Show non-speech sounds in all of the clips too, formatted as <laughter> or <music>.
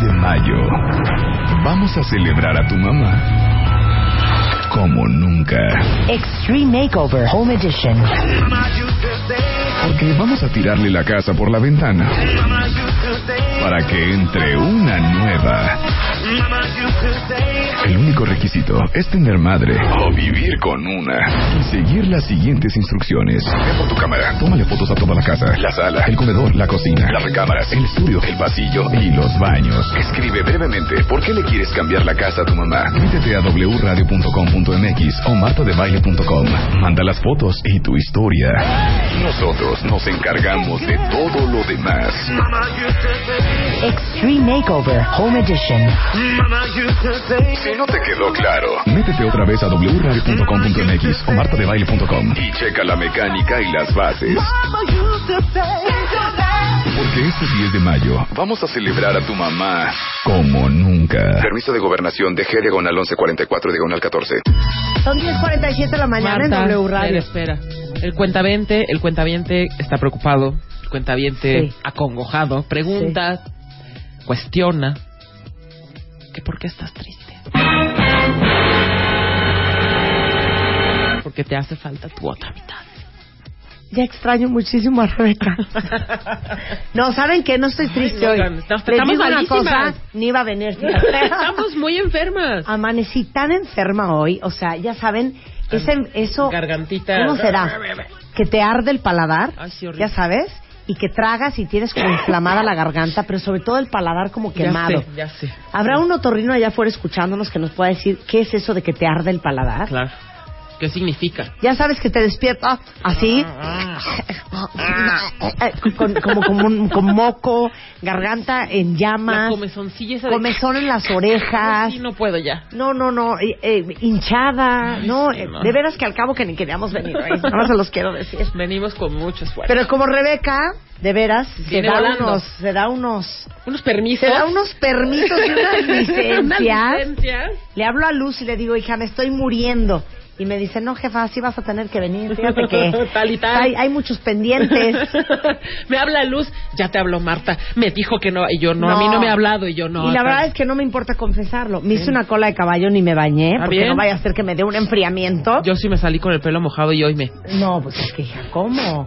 10 de mayo vamos a celebrar a tu mamá como nunca. Extreme Makeover Home Edition. Porque vamos a tirarle la casa por la ventana para que entre una nueva. El único requisito es tener madre o vivir con una y seguir las siguientes instrucciones. Ve por tu cámara, tómale fotos a toda la casa, la sala, el comedor, la cocina, las recámaras, el estudio, el pasillo y los baños. Escribe brevemente por qué le quieres cambiar la casa a tu mamá. Métete a wradio.com.mx o martadebaile.com. Manda las fotos y tu historia. Nosotros nos encargamos de todo lo demás. Extreme Makeover Home Edition. Si no te quedó claro, métete otra vez a wradio.com.mx o martadebaile.com y checa la mecánica y las bases. Porque este 10 de mayo vamos a celebrar a tu mamá como nunca. Permiso de gobernación de G diagonal 1144 diagonal 14. Son 10.47 de la mañana Marta, en W Radio. espera, espera. El cuentaviente, el cuentaviente está preocupado, el cuentaviente Sí. acongojado, pregunta, cuestiona, que por qué estás triste. Porque te hace falta tu otra mitad. Ya extraño muchísimo a Rebeca. <laughs> no, ¿saben qué? No estoy triste hoy. oigan, estamos- Les digo una cosa, ni iba a venir. <laughs> Estamos muy enfermas. Amanecí tan enferma hoy, o sea, ya saben, ese, eso... Gargantita. ¿Cómo será? <laughs> Que te arde el paladar, Ay, sí, ya sabes, y que tragas y tienes como inflamada la garganta, pero sobre todo el paladar como quemado. Ya sé, ya sé. ¿Habrá un otorrino allá afuera escuchándonos que nos pueda decir qué es eso de que te arde el paladar? Claro. ¿Qué significa? Ya sabes que te despierta así, con, como, como un- con moco, garganta en La llamas, comezoncilla esa de... comezón en las orejas. Sí, no puedo ya. No, no, no, eh, eh, hinchada, no, sí, eh, no. de veras que al cabo que ni queríamos venir hoy, nada más se los quiero decir. <laughs> Venimos con mucho esfuerzo. Pero como Rebeca, de veras, se Viene da volando. unos, se da unos, Unos permisos. se da unos permisos y unas <laughs> Unas licencias. licencias. Le hablo a Luz y le digo, hija, me estoy muriendo. Y me dice, no, jefa, sí vas a tener que venir. Fíjate que <laughs> Tal y tal. Hay, hay muchos pendientes. <laughs> me habla Luz, ya te habló Marta, me dijo que no, y yo no, a mí No. no me ha hablado, y yo no. y la verdad es que no me importa confesarlo. Me hice una cola de caballo ni me bañé, ¿Está porque bien? no vaya a ser que me dé un enfriamiento. Yo sí me salí con el pelo mojado y hoy me... No, pues es que, hija, ¿cómo?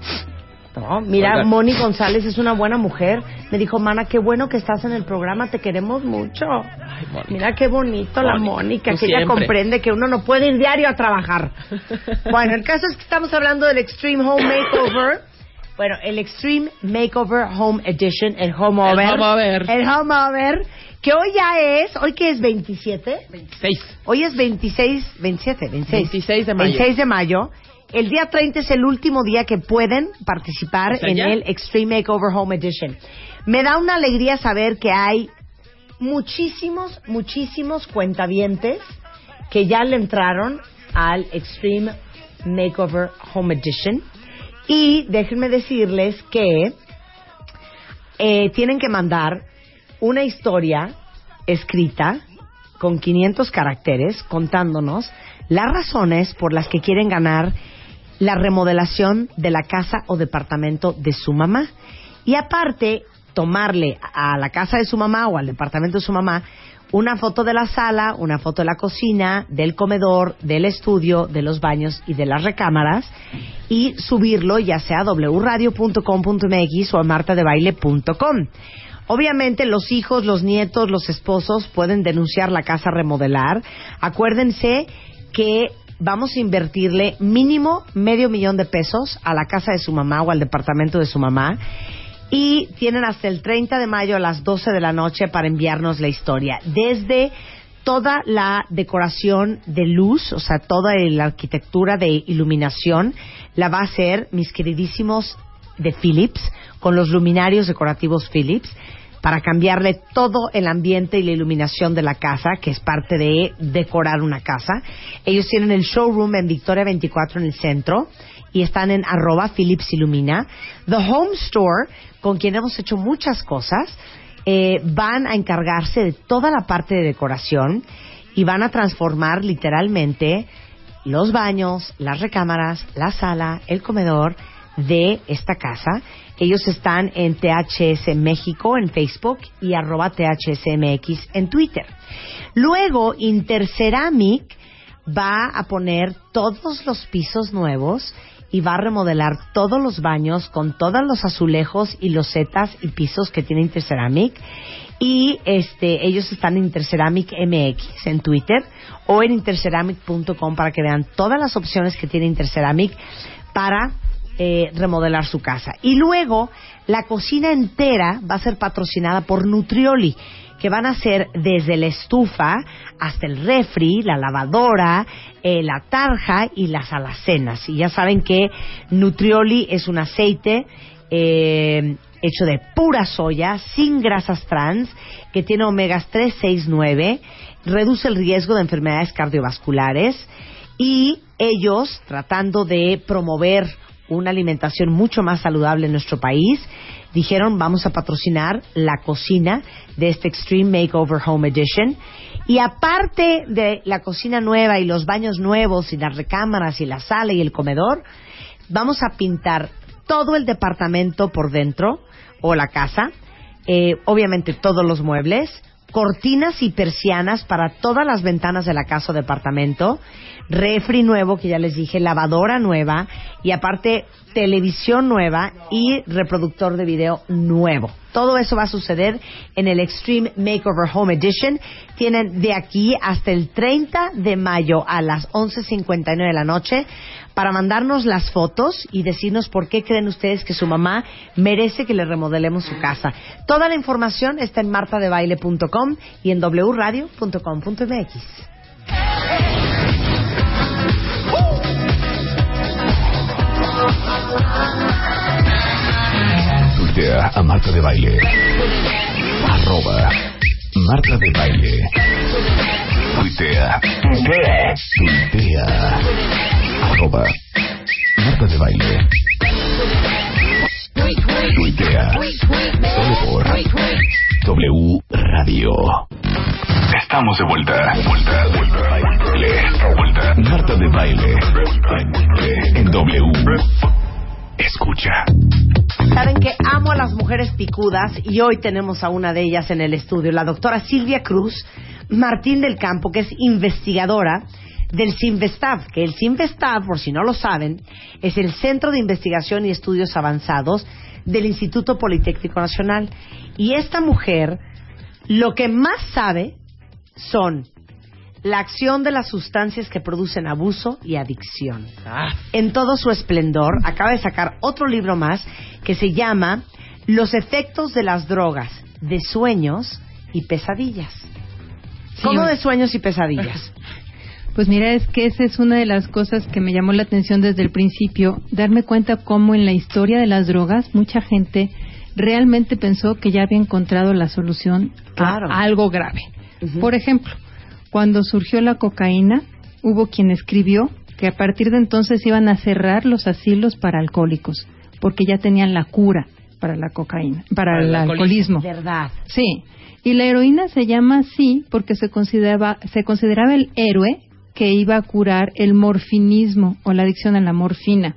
No, mira. Moni González es una buena mujer. Me dijo, mana, qué bueno que estás en el programa, te queremos mucho. Ay. Mira qué bonito la Mónica, tú que ella comprende que uno no puede ir diario a trabajar. <laughs> Bueno, el caso es que estamos hablando del Extreme Home Makeover. Bueno, el Extreme Makeover Home Edition, el Home El Over. Home Over. El Home Over, que hoy ya es, ¿hoy que es 27? 26. Hoy es 26, 27, 26. 26 de mayo. 26 de mayo. El día 30 es el último día que pueden participar O sea, en ya. el Extreme Makeover Home Edition. Me da una alegría saber que hay muchísimos, muchísimos cuentavientes que ya le entraron al Extreme Makeover Home Edition. Y déjenme decirles que eh, tienen que mandar una historia escrita con 500 caracteres contándonos las razones por las que quieren ganar la remodelación de la casa o departamento de su mamá. Y aparte, tomarle a la casa de su mamá o al departamento de su mamá una foto de la sala, una foto de la cocina, del comedor, del estudio, de los baños y de las recámaras y subirlo ya sea a wradio.com.mx o a martadebaile.com. Obviamente los hijos, los nietos, los esposos pueden denunciar la casa remodelar. Acuérdense que vamos a invertirle mínimo medio millón de pesos a la casa de su mamá o al departamento de su mamá. Y tienen hasta el 30 de mayo a las 12 de la noche para enviarnos la historia. Desde toda la decoración de luz, o sea, toda la arquitectura de iluminación, la va a hacer mis queridísimos de Philips, con los luminarios decorativos Philips, para cambiarle todo el ambiente y la iluminación de la casa, que es parte de decorar una casa. Ellos tienen el showroom en Victoria 24 en el centro y están en arroba Philips Ilumina. The Home Store, con quien hemos hecho muchas cosas, eh, van a encargarse de toda la parte de decoración y van a transformar literalmente los baños, las recámaras, la sala, el comedor de esta casa. Ellos están en THS México en Facebook y arroba THSMX en Twitter. Luego, Interceramic va a poner todos los pisos nuevos y va a remodelar todos los baños con todos los azulejos y los setas y pisos que tiene Interceramic. Y este, ellos están en Interceramic MX en Twitter o en interceramic.com para que vean todas las opciones que tiene Interceramic para eh, remodelar su casa. Y luego, la cocina entera va a ser patrocinada por Nutrioli que van a ser desde la estufa hasta el refri, la lavadora, eh, la tarja y las alacenas. Y ya saben que Nutrioli es un aceite eh, hecho de pura soya, sin grasas trans, que tiene omegas 3, 6, 9, reduce el riesgo de enfermedades cardiovasculares y ellos, tratando de promover una alimentación mucho más saludable en nuestro país, dijeron vamos a patrocinar la cocina de este Extreme Makeover Home Edition. Y aparte de la cocina nueva y los baños nuevos y las recámaras y la sala y el comedor, vamos a pintar todo el departamento por dentro o la casa, eh, obviamente todos los muebles, cortinas y persianas para todas las ventanas de la casa o departamento, refri nuevo, que ya les dije, lavadora nueva y aparte televisión nueva y reproductor de video nuevo. Todo eso va a suceder en el Extreme Makeover Home Edition. Tienen de aquí hasta el 30 de mayo a las 11.59 de la noche para mandarnos las fotos y decirnos por qué creen ustedes que su mamá merece que le remodelemos su casa. Toda la información está en martadebaile.com y en wradio.com.mx. Tuitea a Marta de Baile. Arroba Marta de Baile. Tuitea. Tuitea. Arroba Marta de Baile. Mujeres picudas y hoy tenemos a una de ellas en el estudio, la doctora Silvia Cruz Martín del Campo, que es investigadora del CINVESTAV, que el CINVESTAV, por si no lo saben, es el Centro de Investigación y Estudios Avanzados del Instituto Politécnico Nacional. Y esta mujer lo que más sabe son la acción de las sustancias que producen abuso y adicción. Ah. En todo su esplendor, acaba de sacar otro libro más que se llama Los efectos de las drogas, de sueños y pesadillas. ¿Cómo de sueños y pesadillas? <laughs> Pues mira, es que esa es una de las cosas que me llamó la atención desde el principio, darme cuenta cómo en la historia de las drogas mucha gente realmente pensó que ya había encontrado la solución Claro. a algo grave. Por ejemplo, cuando surgió la cocaína, hubo quien escribió que a partir de entonces iban a cerrar los asilos para alcohólicos, porque ya tenían la cura para la cocaína, para, Para el el alcoholismo. Verdad. Sí, y la heroína se llama así porque se consideraba, se consideraba el héroe que iba a curar el morfinismo o la adicción a la morfina.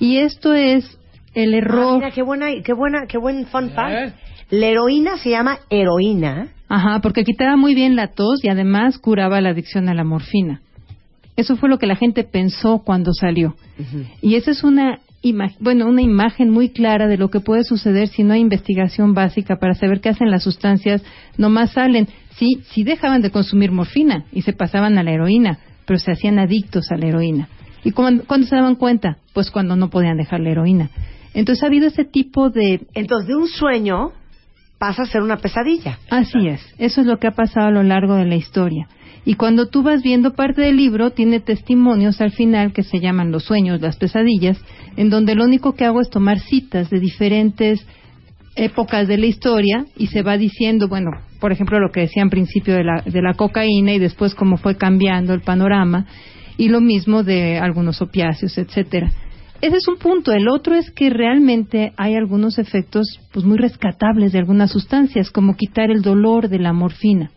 Y esto es el Ah, error. mira, qué buena, qué buena, qué buen fun fact. La heroína se llama heroína. Ajá, porque quitaba muy bien la tos y además curaba la adicción a la morfina. Eso fue lo que la gente pensó cuando salió. Y esa es una bueno, una imagen muy clara de lo que puede suceder si no hay investigación básica para saber qué hacen las sustancias, nomás salen. Sí, sí dejaban de consumir morfina y se pasaban a la heroína, pero se hacían adictos a la heroína. ¿Y cuándo, cuándo se daban cuenta? Pues cuando no podían dejar la heroína. Entonces ha habido ese tipo de Entonces, de un sueño pasa a ser una pesadilla. Así es, eso es lo que ha pasado a lo largo de la historia. Y cuando tú vas viendo parte del libro, tiene testimonios al final que se llaman los sueños, las pesadillas, en donde lo único que hago es tomar citas de diferentes épocas de la historia y se va diciendo, bueno, por ejemplo, lo que decía en principio de la, de la cocaína y después cómo fue cambiando el panorama y lo mismo de algunos opiáceos, etcétera. Ese es un punto. El otro es que realmente hay algunos efectos pues muy rescatables de algunas sustancias, como quitar el dolor de la morfina.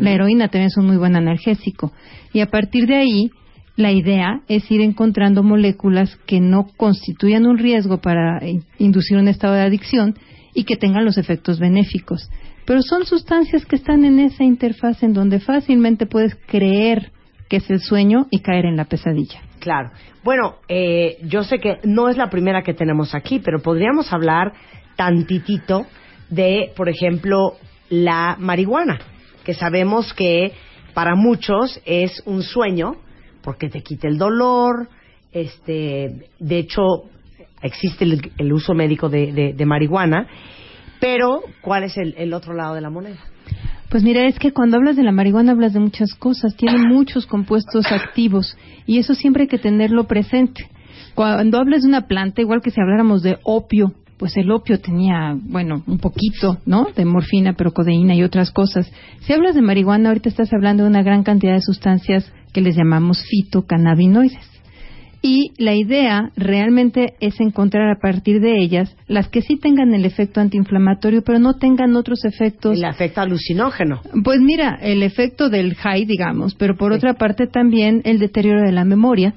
La heroína también es un muy buen analgésico. Y a partir de ahí, La idea es ir encontrando moléculas que no constituyan un riesgo para inducir un estado de adicción y que tengan los efectos benéficos. Pero son sustancias que están en esa interfaz en donde fácilmente puedes creer que es el sueño y caer en la pesadilla. Claro. Bueno, eh, yo sé que no es la primera que tenemos aquí, pero podríamos hablar tantitito de, por ejemplo, la marihuana, que sabemos que para muchos es un sueño porque te quita el dolor, este, de hecho existe el, uso médico de, marihuana, pero ¿cuál es el, otro lado de la moneda? Pues mira, es que cuando hablas de la marihuana hablas de muchas cosas, tiene muchos compuestos activos y eso siempre hay que tenerlo presente. Cuando hablas de una planta, igual que si habláramos de opio, pues el opio tenía, bueno, un poquito, ¿no? De morfina, pero codeína y otras cosas. Si hablas de marihuana, ahorita estás hablando de una gran cantidad de sustancias que les llamamos fitocannabinoides. Y la idea realmente es encontrar a partir de ellas las que sí tengan el efecto antiinflamatorio, pero no tengan otros efectos. El efecto alucinógeno. Pues mira, el efecto del high, digamos, pero por otra parte también el deterioro de la memoria,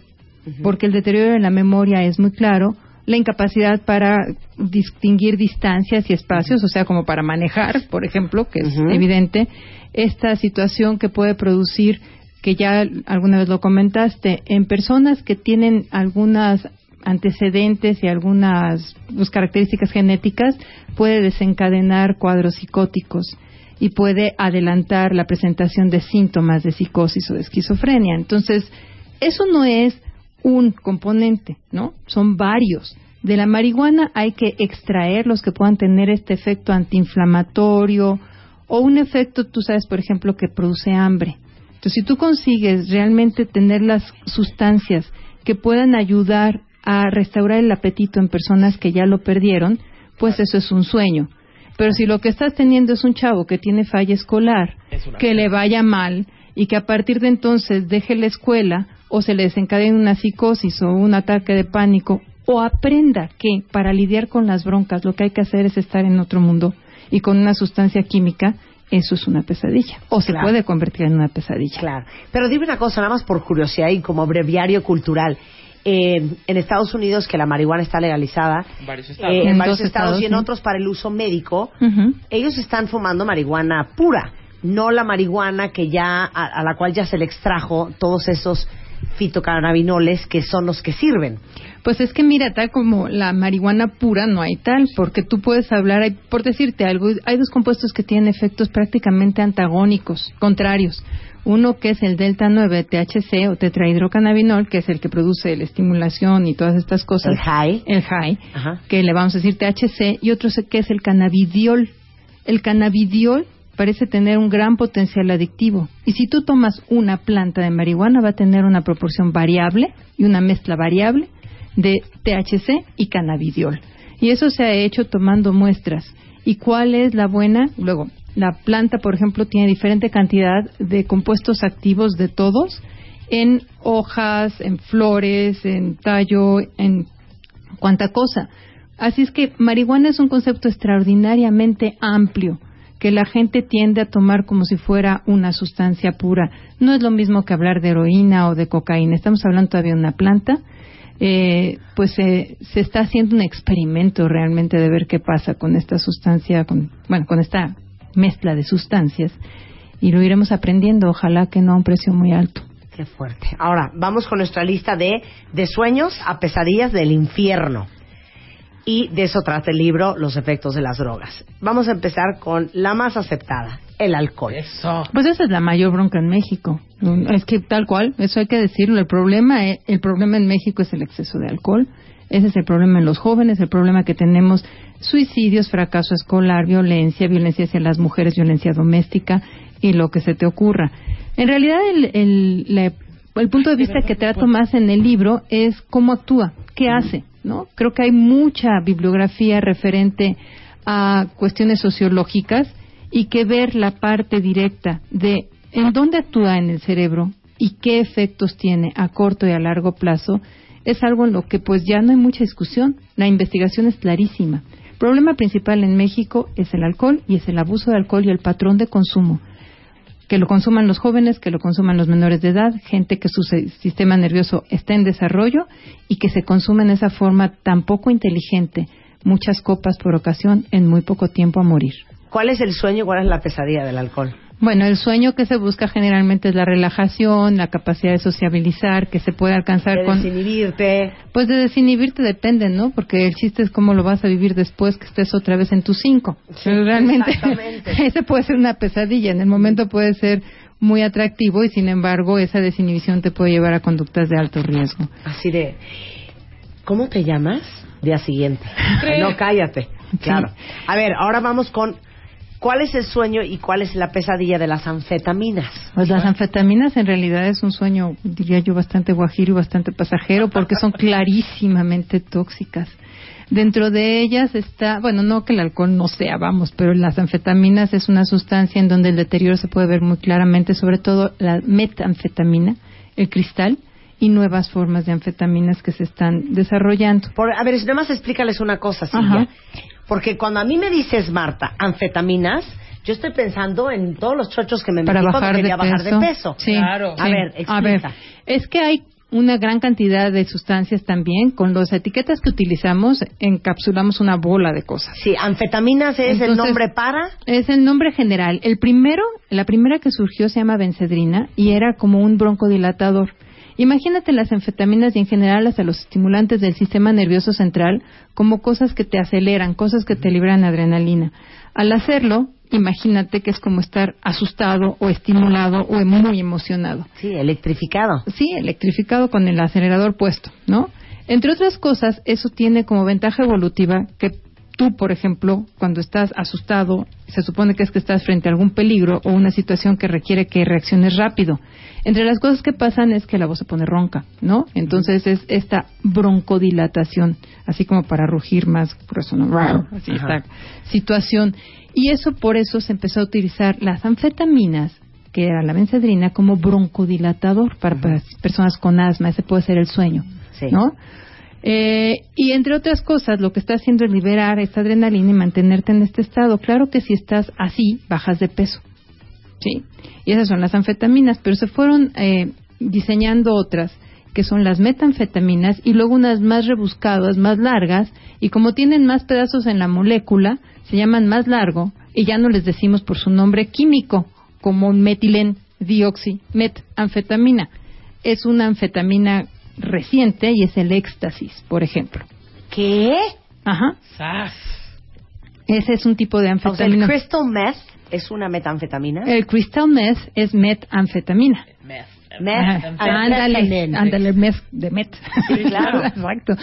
porque el deterioro de la memoria es muy claro, la incapacidad para distinguir distancias y espacios, o sea, como para manejar, por ejemplo, que es evidente, esta situación que puede producir que ya alguna vez lo comentaste, en personas que tienen algunas antecedentes y algunas pues, características genéticas, puede desencadenar cuadros psicóticos y puede adelantar la presentación de síntomas de psicosis o de esquizofrenia. Entonces, eso no es un componente, ¿no? Son varios. De la marihuana hay que extraer los que puedan tener este efecto antiinflamatorio o un efecto, tú sabes, por ejemplo, que produce hambre. Entonces, si tú consigues realmente tener las sustancias que puedan ayudar a restaurar el apetito en personas que ya lo perdieron, pues eso es un sueño. Pero si lo que estás teniendo es un chavo que tiene falla escolar, que le vaya mal y que a partir de entonces deje la escuela o se le desencadene una psicosis o un ataque de pánico o aprenda que para lidiar con las broncas lo que hay que hacer es estar en otro mundo y con una sustancia química, eso es una pesadilla. O se puede convertir en una pesadilla. Claro. Pero dime una cosa, nada más por curiosidad y como breviario cultural. Eh, en Estados Unidos, que la marihuana está legalizada, varios eh, en, varios estados, y en otros para el uso médico, ellos están fumando marihuana pura, no la marihuana que ya a, la cual ya se le extrajo todos esos fitocannabinoles que son los que sirven. Pues es que mira, tal como la marihuana pura no hay tal, porque tú puedes hablar, por decirte algo, hay dos compuestos que tienen efectos prácticamente antagónicos, contrarios. Uno que es el delta 9 THC o tetrahidrocannabinol, que es el que produce la estimulación y todas estas cosas. El high. El high, que le vamos a decir THC, y otro que es el cannabidiol. El cannabidiol parece tener un gran potencial adictivo. Y si tú tomas una planta de marihuana, va a tener una proporción variable y una mezcla variable de THC y cannabidiol. Y eso se ha hecho tomando muestras. ¿Y cuál es la buena? Luego, la planta, por ejemplo, tiene diferente cantidad de compuestos activos de todos en hojas, en flores, en tallo, en cuanta cosa. Así es que marihuana es un concepto extraordinariamente amplio que la gente tiende a tomar como si fuera una sustancia pura. No es lo mismo que hablar de heroína o de cocaína. Estamos hablando todavía de una planta eh, pues se está haciendo un experimento realmente de ver qué pasa con esta sustancia, con, bueno, con esta mezcla de sustancias y lo iremos aprendiendo, ojalá que no a un precio muy alto. Qué fuerte. Ahora, vamos con nuestra lista de, de sueños a pesadillas del infierno. Y de eso trata el libro Los efectos de las drogas. Vamos a empezar con la más aceptada, el alcohol. Eso. Pues esa es la mayor bronca en México. Es que tal cual, eso hay que decirlo. El problema, eh, el problema en México es el exceso de alcohol. Ese es el problema en los jóvenes, el problema que tenemos suicidios, fracaso escolar, violencia, violencia hacia las mujeres, violencia doméstica y lo que se te ocurra. En realidad, el, el punto de vista que trato más en el libro es cómo actúa, qué hace, ¿no? Creo que hay mucha bibliografía referente a cuestiones sociológicas y que ver la parte directa de en dónde actúa en el cerebro y qué efectos tiene a corto y a largo plazo es algo en lo que pues ya no hay mucha discusión. La investigación es clarísima. El problema principal en México es el alcohol y es el abuso de alcohol y el patrón de consumo. Que lo consuman los jóvenes, que lo consuman los menores de edad, gente que su sistema nervioso está en desarrollo y que se consume en esa forma tan poco inteligente, muchas copas por ocasión en muy poco tiempo a morir. ¿Cuál es el sueño y cuál es la pesadilla del alcohol? Bueno, el sueño que se busca generalmente es la relajación, la capacidad de sociabilizar, que se puede alcanzar De con... desinhibirte. Pues de desinhibirte depende, ¿no? Porque el chiste es cómo lo vas a vivir después que estés otra vez en tus cinco. Pero realmente, <laughs> ese puede ser una pesadilla. En el momento puede ser muy atractivo y sin embargo esa desinhibición te puede llevar a conductas de alto riesgo. Así de, ¿cómo te llamas? Día siguiente. <laughs> No, cállate. Claro. A ver, ahora vamos con, ¿cuál es el sueño y cuál es la pesadilla de las anfetaminas? Pues las anfetaminas en realidad es un sueño, diría yo, bastante guajiro y bastante pasajero porque son clarísimamente tóxicas. Dentro de ellas está, bueno, no que el alcohol no sea, vamos, pero las anfetaminas es una sustancia en donde el deterioro se puede ver muy claramente, sobre todo la metanfetamina, el cristal y nuevas formas de anfetaminas que se están desarrollando. Por- a ver, nada más explícales una cosa, Silvia. Ajá. Porque cuando a mí me dices, Marta, anfetaminas, yo estoy pensando en todos los chochos que me para metí cuando bajar de quería peso. bajar de peso. Sí, Claro. A sí. ver, explica. A ver, es que hay una gran cantidad de sustancias también. Con las etiquetas que utilizamos, encapsulamos una bola de cosas. Sí, anfetaminas es el nombre para... Es el nombre general. El primero, la primera que surgió se llama bencedrina y era como un broncodilatador. Imagínate las anfetaminas y en general hasta los estimulantes del sistema nervioso central como cosas que te aceleran, cosas que te liberan adrenalina. Al hacerlo, imagínate que es como estar asustado o estimulado o muy emocionado. Sí, electrificado. Sí, electrificado con el acelerador puesto, ¿no? Entre otras cosas, eso tiene como ventaja evolutiva que tú, por ejemplo, cuando estás asustado, se supone que es que estás frente a algún peligro o una situación que requiere que reacciones rápido. Entre las cosas que pasan es que la voz se pone ronca, ¿no? Entonces es esta broncodilatación, así como para rugir más, por eso no, así esta situación. Y eso por eso se empezó a utilizar las anfetaminas que era la bencedrina como broncodilatador para, para personas con asma, ese puede ser el sueño, Sí. ¿no? Eh, y entre otras cosas, lo que está haciendo es liberar esta adrenalina y mantenerte en este estado. Claro que si estás así, bajas de peso, ¿sí? Y esas son las anfetaminas, pero se fueron eh, diseñando otras que son las metanfetaminas y luego unas más rebuscadas, más largas, y como tienen más pedazos en la molécula, se llaman más largo y ya no les decimos por su nombre químico, como metilen metanfetamina. Es una anfetamina reciente y es el éxtasis, por ejemplo. ¿Qué? Ajá. ¡Sas! Ese es un tipo de O sea, el anfetamina. crystal meth es una metanfetamina. el crystal meth es metanfetamina. Meth. Meth. Ah, Ándale, ándale, meth de met. Sí, claro. <laughs> Exacto.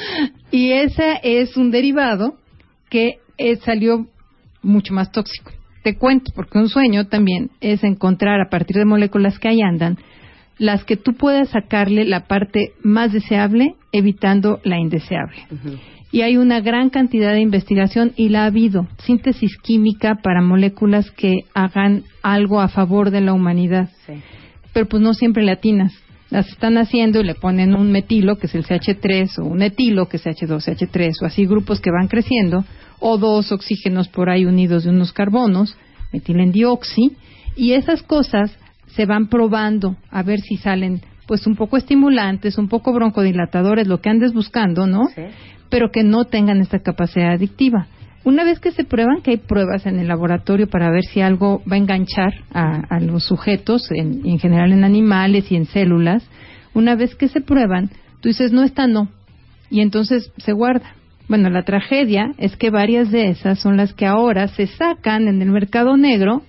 Y ese es un derivado que eh, salió mucho más tóxico. Te cuento, porque un sueño también es encontrar a partir de moléculas que ahí andan, las que tú puedas sacarle la parte más deseable, evitando la indeseable. Y hay una gran cantidad de investigación y la ha habido. Síntesis química para moléculas que hagan algo a favor de la humanidad Sí. pero pues no siempre latinas. Las están haciendo y le ponen un metilo, que es el CH3, o un etilo, que es H2CH3, o así grupos que van creciendo, o dos oxígenos por ahí unidos de unos carbonos, metilendioxi, y esas cosas se van probando a ver si salen pues un poco estimulantes, un poco broncodilatadores, lo que andes buscando, ¿no? Sí. pero que no tengan esta capacidad adictiva. Una vez que se prueban, que hay pruebas en el laboratorio para ver si algo va a enganchar a, a los sujetos, en, general en animales y en células, una vez que se prueban, tú dices, no, esta no, y entonces se guarda. Bueno, la tragedia es que varias de esas son las que ahora se sacan en el mercado negro,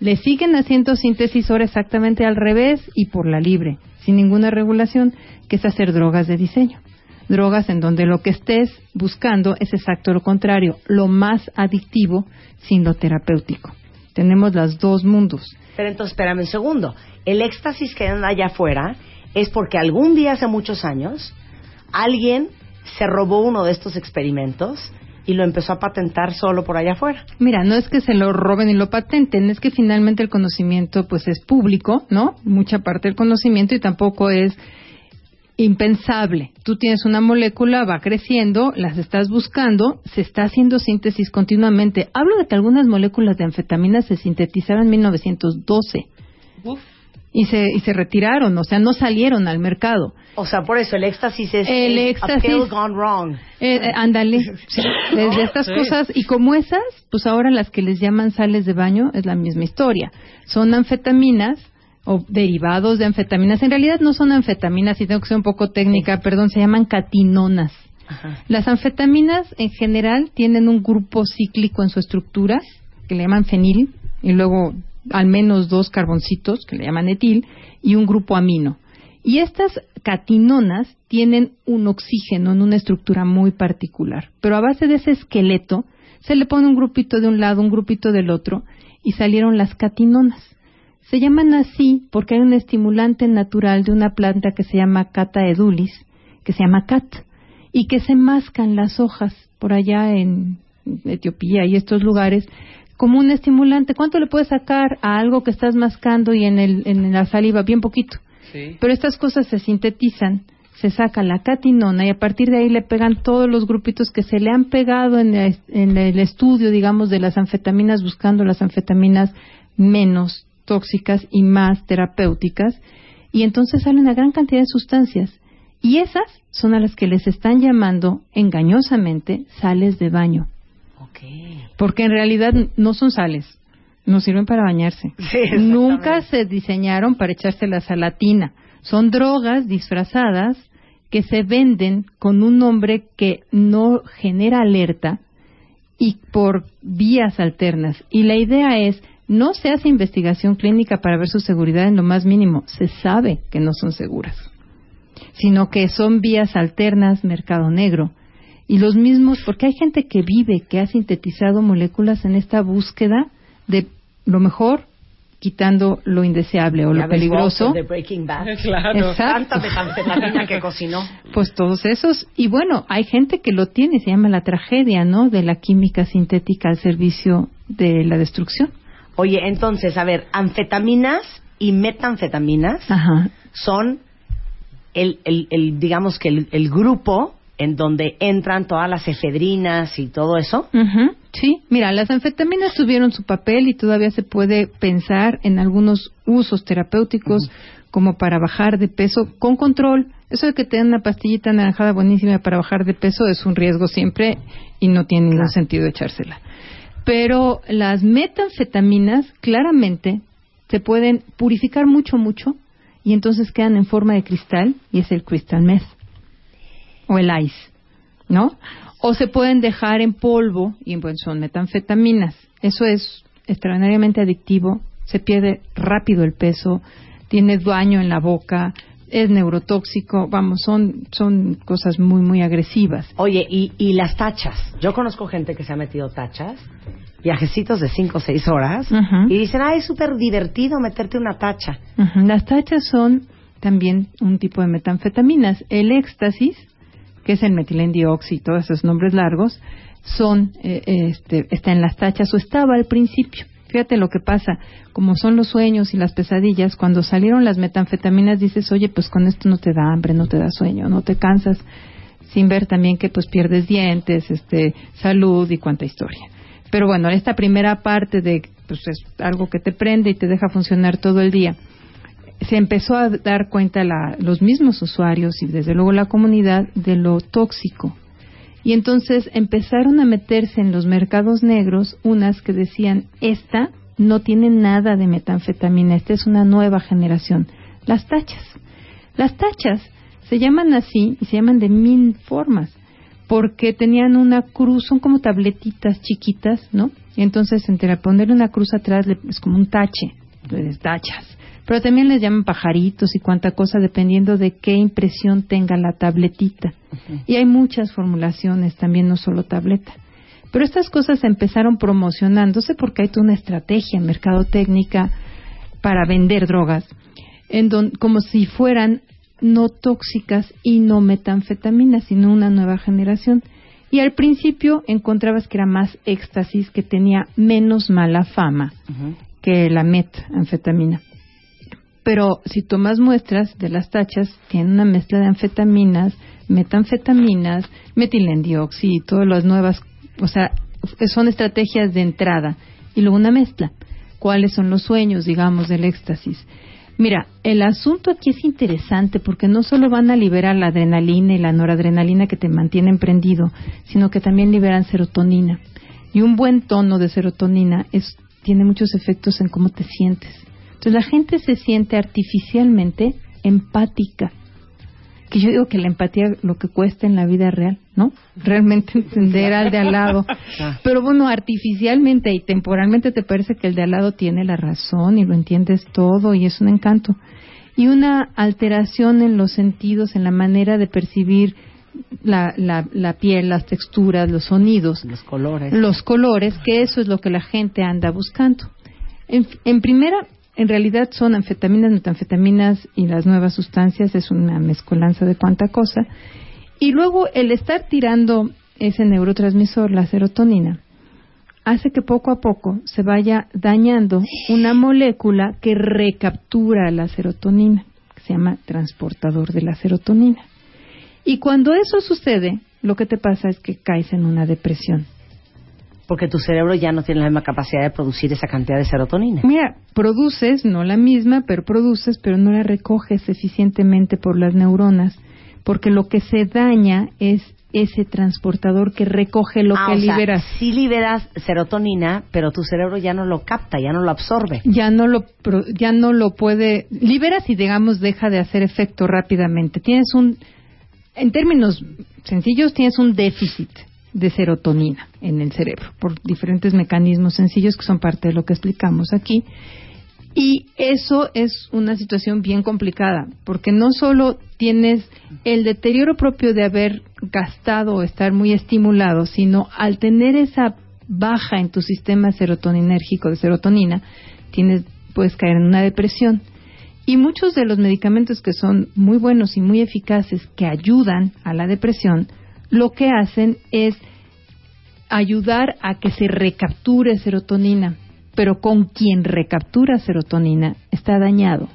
le siguen haciendo síntesis ahora exactamente al revés y por la libre, sin ninguna regulación, que es hacer drogas de diseño drogas en donde lo que estés buscando es exacto lo contrario, lo más adictivo sin lo terapéutico. Tenemos los dos mundos. Pero entonces, espérame un segundo. El éxtasis que anda allá afuera es porque algún día hace muchos años alguien se robó uno de estos experimentos y lo empezó a patentar solo por allá afuera. Mira, no es que se lo roben y lo patenten, es que finalmente el conocimiento pues es público, ¿no? Mucha parte del conocimiento y tampoco es impensable. Tú tienes una molécula, va creciendo, las estás buscando, se está haciendo síntesis continuamente. Hablo de que algunas moléculas de anfetamina se sintetizaron en 1912. Uf. Y se, y se retiraron, o sea, no salieron al mercado. O sea, por eso el éxtasis es, El éxtasis- gone wrong. Eh, eh, ándale, sí, desde estas Sí. cosas, y como esas, pues ahora las que les llaman sales de baño es la misma historia. Son anfetaminas o derivados de anfetaminas. En realidad no son anfetaminas, y tengo que ser un poco técnica, perdón, se llaman catinonas. Ajá. Las anfetaminas en general tienen un grupo cíclico en su estructura, que le llaman fenil, y luego al menos dos carboncitos, que le llaman etil, y un grupo amino. Y estas catinonas tienen un oxígeno en una estructura muy particular, pero a base de ese esqueleto se le pone un grupito de un lado, un grupito del otro, y salieron las catinonas. Se llaman así porque hay un estimulante natural de una planta que se llama Cata edulis, que se llama cat, y que se mascan las hojas por allá en Etiopía y estos lugares como un estimulante. ¿Cuánto le puedes sacar a algo que estás mascando y en, el, en la saliva? Bien poquito. Sí. Pero estas cosas se sintetizan, se saca la catinona y a partir de ahí le pegan todos los grupitos que se le han pegado en el, en el estudio, digamos, de las anfetaminas, buscando las anfetaminas menos tóxicas y más terapéuticas. Y entonces sale una gran cantidad de sustancias. Y esas son a las que les están llamando engañosamente sales de baño. Porque en realidad no son sales, no sirven para bañarse. Sí. Nunca se diseñaron para echárselas a la tina. Son drogas disfrazadas que se venden con un nombre que no genera alerta y por vías alternas. Y la idea es, no se hace investigación clínica para ver su seguridad en lo más mínimo. Se sabe que no son seguras, sino que son vías alternas, mercado negro. Y los mismos, porque hay gente que vive, que ha sintetizado moléculas en esta búsqueda de lo mejor, quitando lo indeseable o Ya lo ves, peligroso. De Breaking Bad. <laughs> Claro. Exacto. Tanta metanfetamina que cocinó. <laughs> Pues todos esos. Y bueno, hay gente que lo tiene, se llama la tragedia, ¿no? De la química sintética al servicio de la destrucción. Oye, entonces, a ver, anfetaminas y metanfetaminas Ajá. son el, el, el, digamos que el, el grupo en donde entran todas las efedrinas y todo eso. Ujú, Sí, mira, las anfetaminas tuvieron su papel y todavía se puede pensar en algunos usos terapéuticos como para bajar de peso con control. Eso de que te den una pastillita anaranjada buenísima para bajar de peso es un riesgo siempre y no tiene ningún sentido echársela. Pero las metanfetaminas claramente se pueden purificar mucho, mucho y entonces quedan en forma de cristal y es el crystal meth o el ice, ¿no? O se pueden dejar en polvo y pues, son metanfetaminas. Eso es extraordinariamente adictivo, se pierde rápido el peso, tiene daño en la boca, es neurotóxico, vamos, son, son cosas muy, muy agresivas. Oye, y, y las tachas. Yo conozco gente que se ha metido tachas, viajecitos de 5 o 6 horas, y dicen, ah, es súper divertido meterte una tacha. Las tachas son también un tipo de metanfetaminas. El éxtasis, que es el metilendioxi todos esos nombres largos, son, eh, este, está en las tachas o estaba al principio. Fíjate lo que pasa, como son los sueños y las pesadillas, cuando salieron las metanfetaminas dices, oye, pues con esto no te da hambre, no te da sueño, no te cansas, sin ver también que pues pierdes dientes, este, salud y cuánta historia. Pero bueno, esta primera parte de, pues es algo que te prende y te deja funcionar todo el día se empezó a dar cuenta la- los mismos usuarios y desde luego la comunidad de lo tóxico. Y entonces empezaron a meterse en los mercados negros unas que decían, esta no tiene nada de metanfetamina, esta es una nueva generación. Las tachas. Las tachas se llaman así y se llaman de mil formas, porque tenían una cruz, son como tabletitas chiquitas, ¿no? Entonces entre ponerle una cruz atrás es como un tache, les tachas. Pero también les llaman pajaritos y cuánta cosa dependiendo de qué impresión tenga la tabletita. Y hay muchas formulaciones también, no solo tableta. Pero estas cosas empezaron promocionándose porque hay toda una estrategia en mercadotécnica para vender drogas, en don- como si fueran no tóxicas y no metanfetaminas, sino una nueva generación. Y al principio encontrabas que era más éxtasis, que tenía menos mala fama que la metanfetamina. Pero si tomas muestras de las tachas, tienen una mezcla de anfetaminas, metanfetaminas, metilendioxi y todas las nuevas, o sea, son estrategias de entrada y luego una mezcla. cuáles son los sueños, digamos, del éxtasis. Mira, el asunto aquí es interesante porque no solo van a liberar la adrenalina y la noradrenalina que te mantienen prendido, sino que también liberan serotonina. Y un buen tono de serotonina es, tiene muchos efectos en cómo te sientes. Entonces la gente se siente artificialmente empática que yo digo que la empatía lo que cuesta en la vida real, ¿no? Realmente entender al de al lado. <laughs> Pero bueno, artificialmente y temporalmente te parece que el de al lado tiene la razón y lo entiendes todo y es un encanto. Y una alteración en los sentidos, en la manera de percibir la, la, la piel, las texturas, los sonidos. Los colores. Los colores, que eso es lo que la gente anda buscando. En, en primera, en realidad son anfetaminas, metanfetaminas y las nuevas sustancias, es una mezcolanza de cuánta cosa. Y luego el estar tirando ese neurotransmisor, la serotonina, hace que poco a poco se vaya dañando una molécula que recaptura la serotonina, que se llama transportador de la serotonina. Y cuando eso sucede, lo que te pasa es que caes en una depresión porque tu cerebro ya no tiene la misma capacidad de producir esa cantidad de serotonina. Mira, produces, no la misma, pero produces, pero no la recoges eficientemente por las neuronas, porque lo que se daña es ese transportador que recoge lo ah, que liberas. sí liberas serotonina, pero tu cerebro ya no lo capta, ya no lo absorbe. Ya no lo, ya no lo puede, liberas y digamos deja de hacer efecto rápidamente. Tienes un, en términos sencillos, tienes un déficit de serotonina en el cerebro por diferentes mecanismos sencillos que son parte de lo que explicamos aquí. Y eso es una situación bien complicada, porque no solo tienes el deterioro propio de haber gastado o estar muy estimulado, sino al tener esa baja en tu sistema serotoninérgico de serotonina, tienes, puedes caer en una depresión. Y muchos de los medicamentos que son muy buenos y muy eficaces que ayudan a la depresión lo que hacen es ayudar a que se recapture serotonina, pero con quien recaptura serotonina está dañado.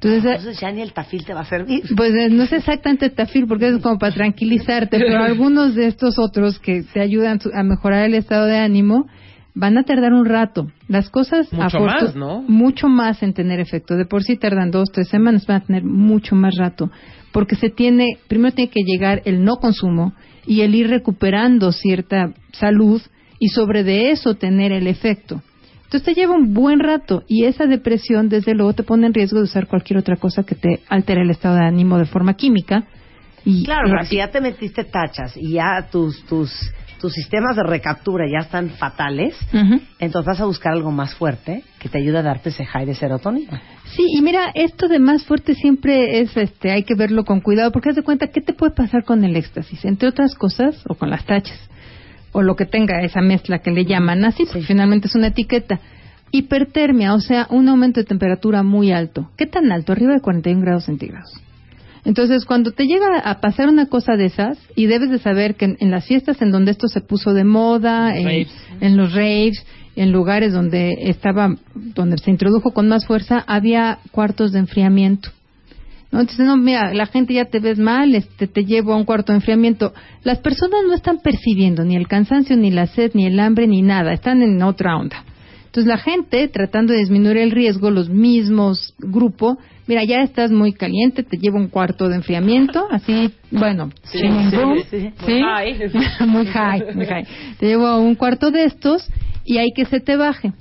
Entonces, ya ni el tafil te va a servir. Pues eh, no es exactamente el tafil porque es como para tranquilizarte, pero <laughs> algunos de estos otros que te ayudan a mejorar el estado de ánimo van a tardar un rato. Las cosas mucho más, ¿no? Mucho más en tener efecto. De por sí tardan dos, tres semanas, van a tener mucho más rato porque se tiene, primero tiene que llegar el no consumo y el ir recuperando cierta salud y sobre de eso tener el efecto. Entonces te lleva un buen rato y esa depresión desde luego te pone en riesgo de usar cualquier otra cosa que te altere el estado de ánimo de forma química. Y claro, si ya te metiste tachas y ya tus tus tus sistemas de recaptura ya están fatales, entonces vas a buscar algo más fuerte que te ayude a darte ese high de serotonina. Sí, y mira, esto de más fuerte siempre es, este, hay que verlo con cuidado, porque haz de cuenta, ¿qué te puede pasar con el éxtasis? Entre otras cosas, o con las tachas, o lo que tenga esa mezcla que le llaman así, porque finalmente es una etiqueta. Hipertermia, o sea, un aumento de temperatura muy alto. ¿Qué tan alto? Arriba de 41 grados centígrados. Entonces, cuando te llega a pasar una cosa de esas, y debes de saber que en, las fiestas en donde esto se puso de moda, en, los raves, en lugares donde estaba, donde se introdujo con más fuerza, había cuartos de enfriamiento. ¿no? Entonces, no, mira, la gente ya te ves mal, este, te llevo a un cuarto de enfriamiento. Las personas no están percibiendo ni el cansancio, ni la sed, ni el hambre, ni nada, están en otra onda. Entonces la gente, tratando de disminuir el riesgo, los mismos grupos, mira, ya estás muy caliente, te llevo un cuarto de enfriamiento, <laughs> así, bueno, sí, sí, sí, <laughs> muy high, muy high. Te llevo a un cuarto de estos y hay que se te baje.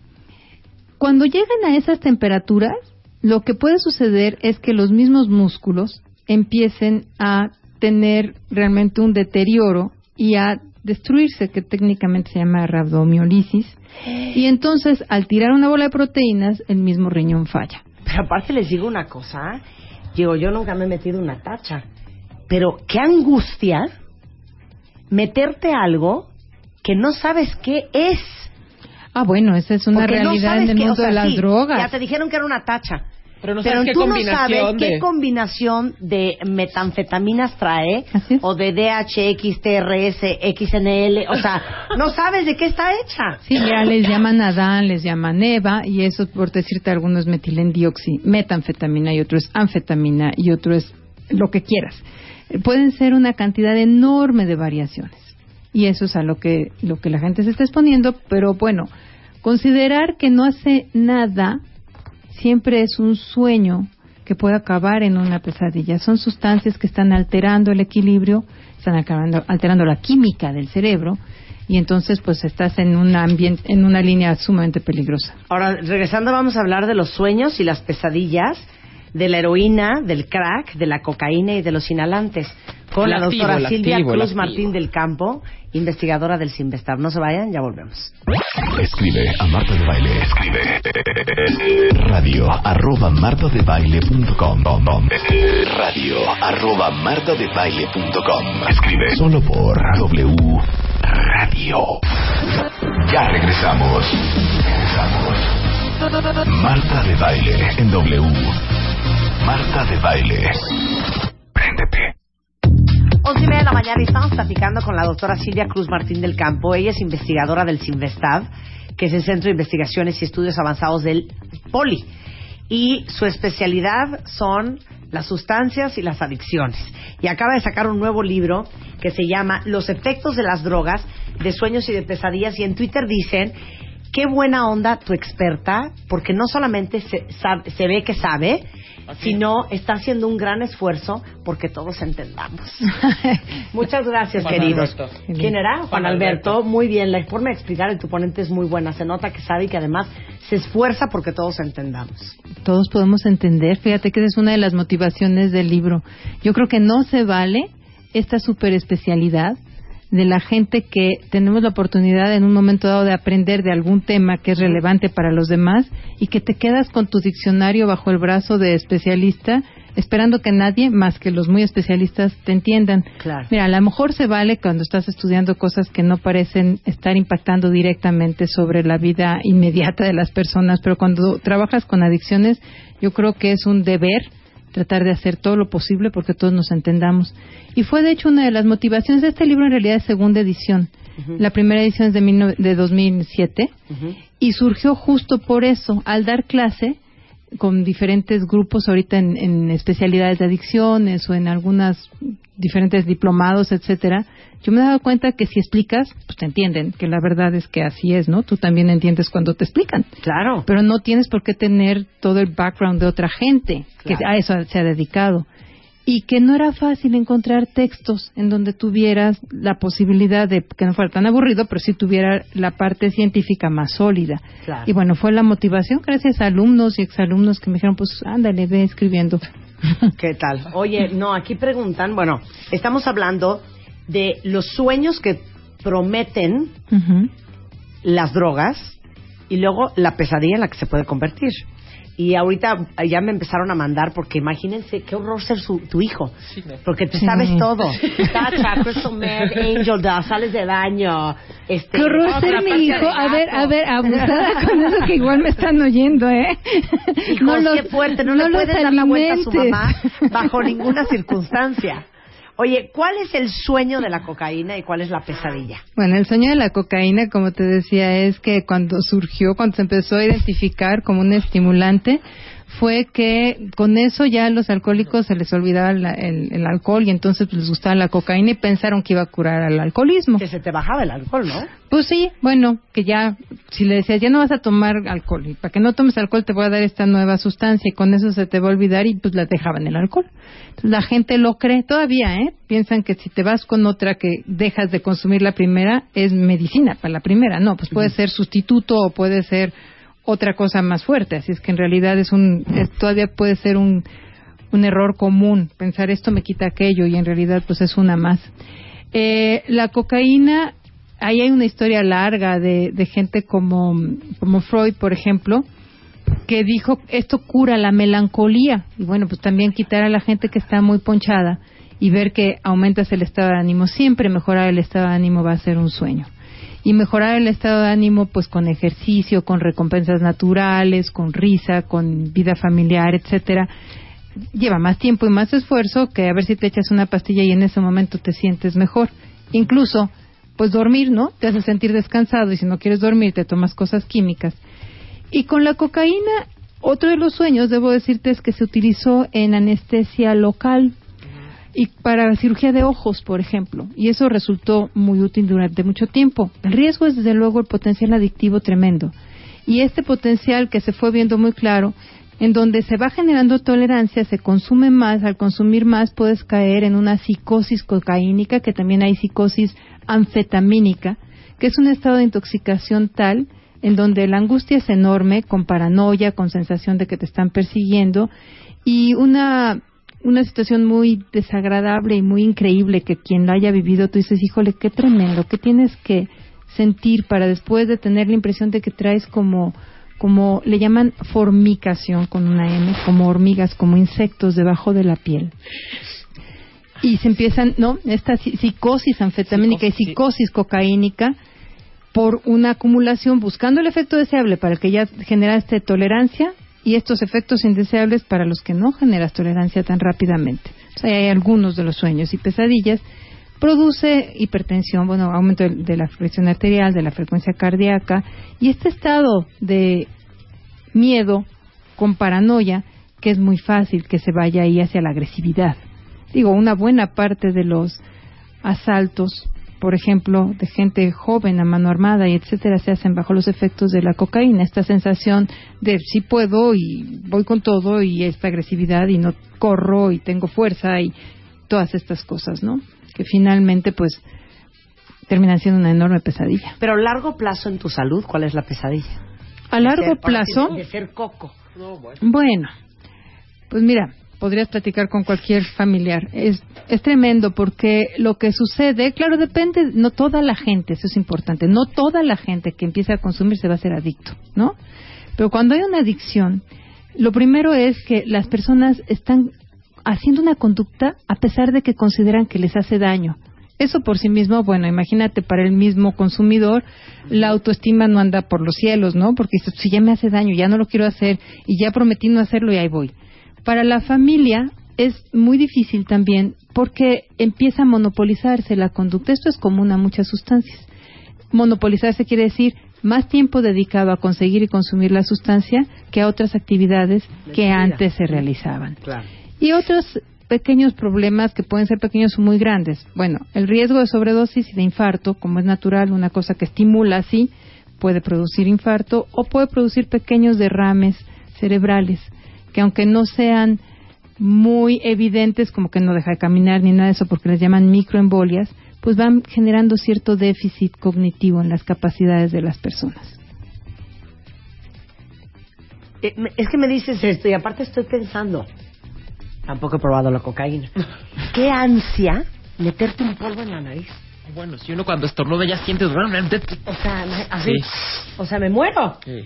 Cuando lleguen a esas temperaturas, lo que puede suceder es que los mismos músculos empiecen a tener realmente un deterioro y a destruirse, que técnicamente se llama rabdomiolisis. Y entonces, al tirar una bola de proteínas, el mismo riñón falla. Pero aparte les digo una cosa, digo, yo nunca me he metido una tacha, pero qué angustia meterte algo que no sabes qué es. Ah, bueno, esa es una realidad en el mundo de las drogas. Ya te dijeron que era una tacha. Pero, no sabes qué tú no sabes qué combinación de metanfetaminas trae o de DHX, TRS, XNL, o sea, <laughs> no sabes de qué está hecha. Sí, ya les llaman Adán, les llaman Eva y eso por decirte algunos metilendioxi, metanfetamina y otro es anfetamina y otro es lo que quieras. Pueden ser una cantidad enorme de variaciones y eso es a lo que lo que la gente se está exponiendo, pero bueno, Considerar que no hace nada siempre es un sueño que puede acabar en una pesadilla. Son sustancias que están alterando el equilibrio, están acabando, alterando la química del cerebro y entonces pues estás en un ambiente, en una línea sumamente peligrosa. Ahora, regresando, vamos a hablar de los sueños y las pesadillas, de la heroína, del crack, de la cocaína y de los inhalantes. Con la Lactivo, doctora Silvia Cruz. Martín del Campo, investigadora del Sinvestar. No se vayan, ya volvemos. Escribe a Marta de Baile. Escribe. Radio arroba martadebaile.com. Radio arroba martadebaile.com. Escribe solo por W Radio. Ya regresamos. Regresamos. Marta de Baile en W. Marta de Baile. Mañana y estamos platicando con la doctora Silvia Cruz Martín del Campo. Ella es investigadora del Sinvestav, que es el Centro de Investigaciones y Estudios Avanzados del POLI. Y su especialidad son las sustancias y las adicciones. Y acaba de sacar un nuevo libro que se llama Los efectos de las drogas, de sueños y de pesadillas. Y en Twitter dicen, qué buena onda tu experta, porque no solamente se, se ve que sabe, sino está haciendo un gran esfuerzo porque todos entendamos. <laughs> Muchas gracias, Juan queridos. Alberto. ¿Quién era? Juan, Juan Alberto. Alberto. Muy bien, la forma de explicar de tu ponente es muy buena. Se nota que sabe y que además se esfuerza porque todos entendamos. Todos podemos entender, fíjate que esa es una de las motivaciones del libro. Yo creo que no se vale esta super especialidad de la gente que tenemos la oportunidad en un momento dado de aprender de algún tema que es relevante para los demás y que te quedas con tu diccionario bajo el brazo de especialista esperando que nadie más que los muy especialistas te entiendan. Claro. Mira, a lo mejor se vale cuando estás estudiando cosas que no parecen estar impactando directamente sobre la vida inmediata de las personas, pero cuando trabajas con adicciones, yo creo que es un deber tratar de hacer todo lo posible porque todos nos entendamos. Y fue de hecho una de las motivaciones de este libro, en realidad es segunda edición. La primera edición es de, mil no- de 2007 y surgió justo por eso, al dar clase con diferentes grupos ahorita en, en especialidades de adicciones o en algunas diferentes diplomados, etcétera, yo me he dado cuenta que si explicas, pues te entienden, que la verdad es que así es, ¿no? Tú también entiendes cuando te explican. Claro. Pero no tienes por qué tener todo el background de otra gente que a eso se ha dedicado. Y que no era fácil encontrar textos en donde tuvieras la posibilidad de que no fuera tan aburrido, pero sí tuviera la parte científica más sólida. Claro. Y bueno, fue la motivación gracias a alumnos y exalumnos que me dijeron, pues ándale, ve escribiendo. <laughs> ¿Qué tal? Oye, no, aquí preguntan, bueno, estamos hablando de los sueños que prometen las drogas y luego la pesadilla en la que se puede convertir. Y ahorita ya me empezaron a mandar porque imagínense qué horror ser su, tu hijo. No. Porque te Sí. sabes todo. Tacha, Meth, Angel Dust, sales de baño. Este, Qué horror ser mi hijo. A ver, a ver, abusada con eso que igual me están oyendo, ¿eh? Hijos, qué fuerte, no, le los puedes dar la vuelta a su mamá bajo ninguna circunstancia. Oye, ¿cuál es el sueño de la cocaína y cuál es la pesadilla? Bueno, el sueño de la cocaína, como te decía, es que cuando surgió, cuando se empezó a identificar como un estimulante, fue que con eso ya a los alcohólicos se les olvidaba la- el, el alcohol y entonces pues, les gustaba la cocaína y pensaron que iba a curar al alcoholismo. Que se te bajaba el alcohol, ¿no? Pues sí, bueno, que ya, si le decías, ya no vas a tomar alcohol, y para que no tomes alcohol te voy a dar esta nueva sustancia, y con eso se te va a olvidar, y pues la dejaban el alcohol. Entonces la gente lo cree todavía, ¿eh? Piensan que si te vas con otra que dejas de consumir la primera, es medicina para la primera. No, pues puede ser sustituto o puede ser otra cosa más fuerte. Así es que en realidad es un, todavía puede ser un, error común, pensar esto me quita aquello, y en realidad pues es una más. Eh, la cocaína, ahí hay una historia larga de, de gente como, como Freud, por ejemplo, que dijo esto cura la melancolía. Y bueno, pues también quitar a la gente que está muy ponchada y ver que aumentas el estado de ánimo. Siempre mejorar el estado de ánimo va a ser un sueño. Y mejorar el estado de ánimo pues con ejercicio, con recompensas naturales, con risa, con vida familiar, etcétera lleva más tiempo y más esfuerzo que a ver si te echas una pastilla y en ese momento te sientes mejor. Incluso, pues dormir, ¿no? Te hace sentir descansado y si no quieres dormir te tomas cosas químicas. Y con la cocaína, otro de los sueños, debo decirte, es que se utilizó en anestesia local y para cirugía de ojos, por ejemplo. Y eso resultó muy útil durante mucho tiempo. El riesgo es, desde luego, el potencial adictivo tremendo. Y este potencial que se fue viendo muy claro, en donde se va generando tolerancia, se consume más, al consumir más puedes caer en una psicosis cocaínica, que también hay psicosis anfetamínica, que es un estado de intoxicación tal en donde la angustia es enorme, con paranoia, con sensación de que te están persiguiendo, y una, una situación muy desagradable y muy increíble que quien la haya vivido, tú dices, híjole, qué tremendo, qué tienes que sentir para después de tener la impresión de que traes como como le llaman formicación con una M, como hormigas, como insectos debajo de la piel. Y se empiezan, ¿no? Esta psicosis anfetamínica y psicosis cocaínica por una acumulación buscando el efecto deseable para el que ya generaste tolerancia y estos efectos indeseables para los que no generas tolerancia tan rápidamente. O sea, hay algunos de los sueños y pesadillas. Produce hipertensión, bueno, aumento de la presión arterial, de la frecuencia cardíaca y este estado de miedo con paranoia que es muy fácil que se vaya ahí hacia la agresividad. Digo, una buena parte de los asaltos por ejemplo, de gente joven a mano armada y etcétera, se hacen bajo los efectos de la cocaína. Esta sensación de sí puedo y voy con todo y esta agresividad y no corro y tengo fuerza y todas estas cosas, ¿no? Que finalmente, pues, terminan siendo una enorme pesadilla. Pero a largo plazo en tu salud, ¿cuál es la pesadilla? A largo plazo. De ser coco. bueno, pues mira, podrías platicar con cualquier familiar. Es, es tremendo porque lo que sucede, claro, depende, no toda la gente, eso es importante, no toda la gente que empieza a consumir se va a ser adicto, ¿no? Pero cuando hay una adicción, lo primero es que las personas están haciendo una conducta a pesar de que consideran que les hace daño. Eso por sí mismo, bueno, imagínate para el mismo consumidor, la autoestima no anda por los cielos, ¿no? Porque si ya me hace daño, ya no lo quiero hacer y ya prometí no hacerlo y ahí voy. Para la familia es muy difícil también porque empieza a monopolizarse la conducta. Esto es común a muchas sustancias. Monopolizarse quiere decir más tiempo dedicado a conseguir y consumir la sustancia que a otras actividades que antes se realizaban. Y otros pequeños problemas que pueden ser pequeños o muy grandes. Bueno, el riesgo de sobredosis y de infarto, como es natural, una cosa que estimula así, puede producir infarto o puede producir pequeños derrames cerebrales que aunque no sean muy evidentes, como que no deja de caminar ni nada de eso, porque les llaman microembolias, pues van generando cierto déficit cognitivo en las capacidades de las personas. Eh, es que me dices esto y aparte estoy pensando, tampoco he probado la cocaína. <laughs> Qué ansia meterte un polvo en la nariz. Bueno, si uno cuando estornuda ya siente realmente... O sea, así, o sea, me muero. Sí.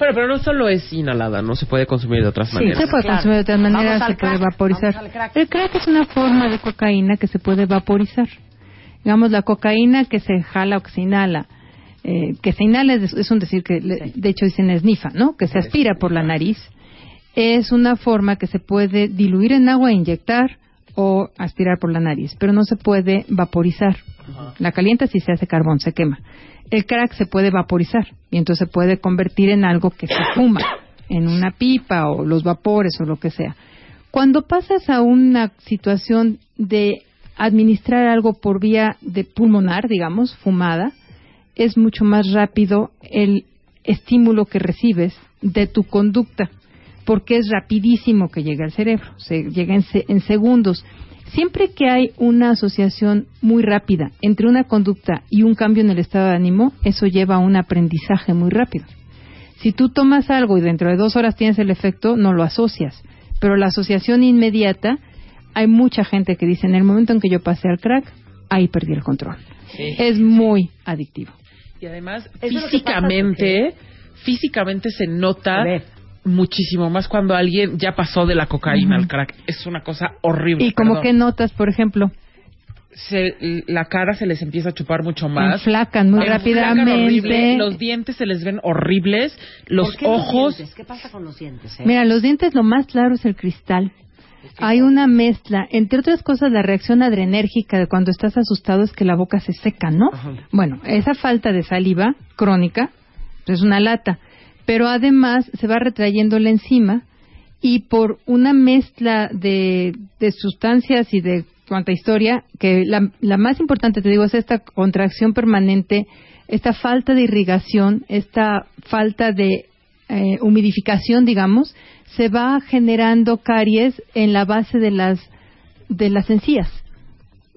Bueno, pero no solo es inhalada, no se puede consumir de otras maneras. Sí, se puede consumir de otras maneras, se puede vaporizar. El crack es una forma de cocaína que se puede vaporizar. Digamos, la cocaína que se jala o que se inhala. Eh, que se inhala es, un decir que, de hecho, dicen esnifa, ¿no? Que se aspira por la nariz. Es una forma que se puede diluir en agua e inyectar o aspirar por la nariz, pero no se puede vaporizar. La calienta si se hace carbón, se quema el crack se puede vaporizar y entonces se puede convertir en algo que se fuma, en una pipa o los vapores o lo que sea. Cuando pasas a una situación de administrar algo por vía de pulmonar, digamos, fumada, es mucho más rápido el estímulo que recibes de tu conducta, porque es rapidísimo que llega al cerebro, se llega en, en segundos. Siempre que hay una asociación muy rápida entre una conducta y un cambio en el estado de ánimo, eso lleva a un aprendizaje muy rápido. Si tú tomas algo y dentro de dos horas tienes el efecto, no lo asocias. Pero la asociación inmediata, hay mucha gente que dice, en el momento en que yo pasé al crack, ahí perdí el control. Es muy adictivo. Y además, físicamente, físicamente se nota muchísimo más cuando alguien ya pasó de la cocaína al crack. Es una cosa horrible. ¿Y como que notas, por ejemplo? Se, la cara se les empieza a chupar mucho más. Enflacan muy rápidamente. los dientes se les ven horribles. Los ojos. ¿Qué pasa con los dientes? Eh? Mira, los dientes lo más claro es el cristal. Hay una mezcla, entre otras cosas, la reacción adrenérgica de cuando estás asustado es que la boca se seca, ¿no? Bueno, esa falta de saliva crónica es una lata pero además se va retrayendo la enzima y por una mezcla de, sustancias y de cuanta historia, que la, más importante, te digo, es esta contracción permanente esta falta de irrigación, esta falta de eh, humidificación, digamos, se va generando caries en la base de las de las encías.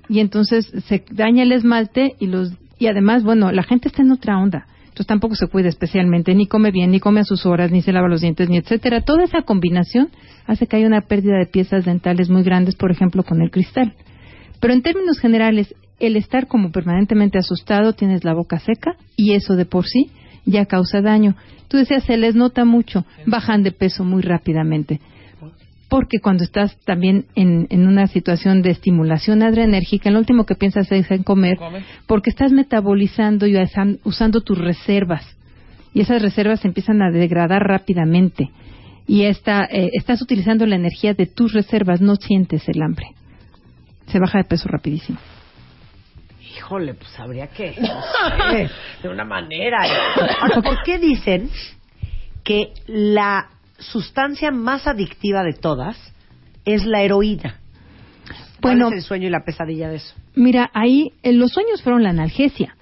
Y entonces se daña el esmalte y los y además, bueno, la gente está en otra onda. Entonces tampoco se cuida especialmente, ni come bien, ni come a sus horas, ni se lava los dientes, ni etcétera. Toda esa combinación hace que haya una pérdida de piezas dentales muy grandes, por ejemplo, con el cristal. Pero en términos generales, el estar como permanentemente asustado, tienes la boca seca y eso de por sí ya causa daño. Tú decías, se les nota mucho, bajan de peso muy rápidamente. Porque cuando estás también en, una situación de estimulación adrenérgica, lo último que piensas es en comer, porque estás metabolizando y usando tus reservas. Y esas reservas se empiezan a degradar rápidamente. Y esta, eh, estás utilizando la energía de tus reservas, no sientes el hambre. Se baja de peso rapidísimo. Híjole, pues habría que, <laughs> de una manera. <laughs> ¿por qué dicen que la sustancia más adictiva de todas es la heroína? ¿Cuál bueno, es el sueño y la pesadilla de eso? Mira, ahí los sueños fueron la analgesia.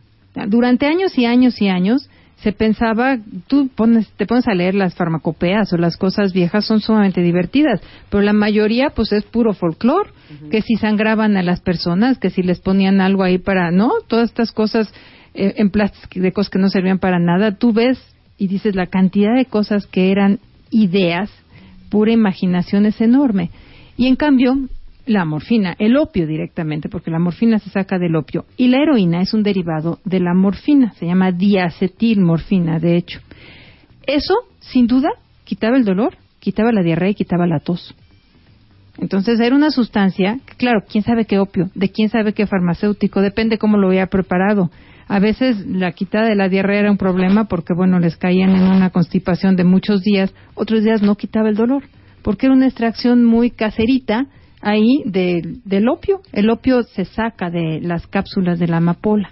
Durante años y años y años se pensaba, tú pones, te pones a leer las farmacopeas o las cosas viejas son sumamente divertidas, pero la mayoría pues es puro folclore, que si sangraban a las personas, que si les ponían algo ahí para, no, todas estas cosas eh, en plástico de cosas que no servían para nada, tú ves y dices la cantidad de cosas que eran ideas, pura imaginación es enorme. Y en cambio, la morfina, el opio directamente, porque la morfina se saca del opio, y la heroína es un derivado de la morfina, se llama diacetilmorfina, de hecho. Eso, sin duda, quitaba el dolor, quitaba la diarrea y quitaba la tos. Entonces era una sustancia, claro, quién sabe qué opio, de quién sabe qué farmacéutico, depende cómo lo había preparado. A veces la quitada de la diarrea era un problema porque, bueno, les caían en una constipación de muchos días, otros días no quitaba el dolor, porque era una extracción muy caserita ahí del opio. El opio se saca de las cápsulas de la amapola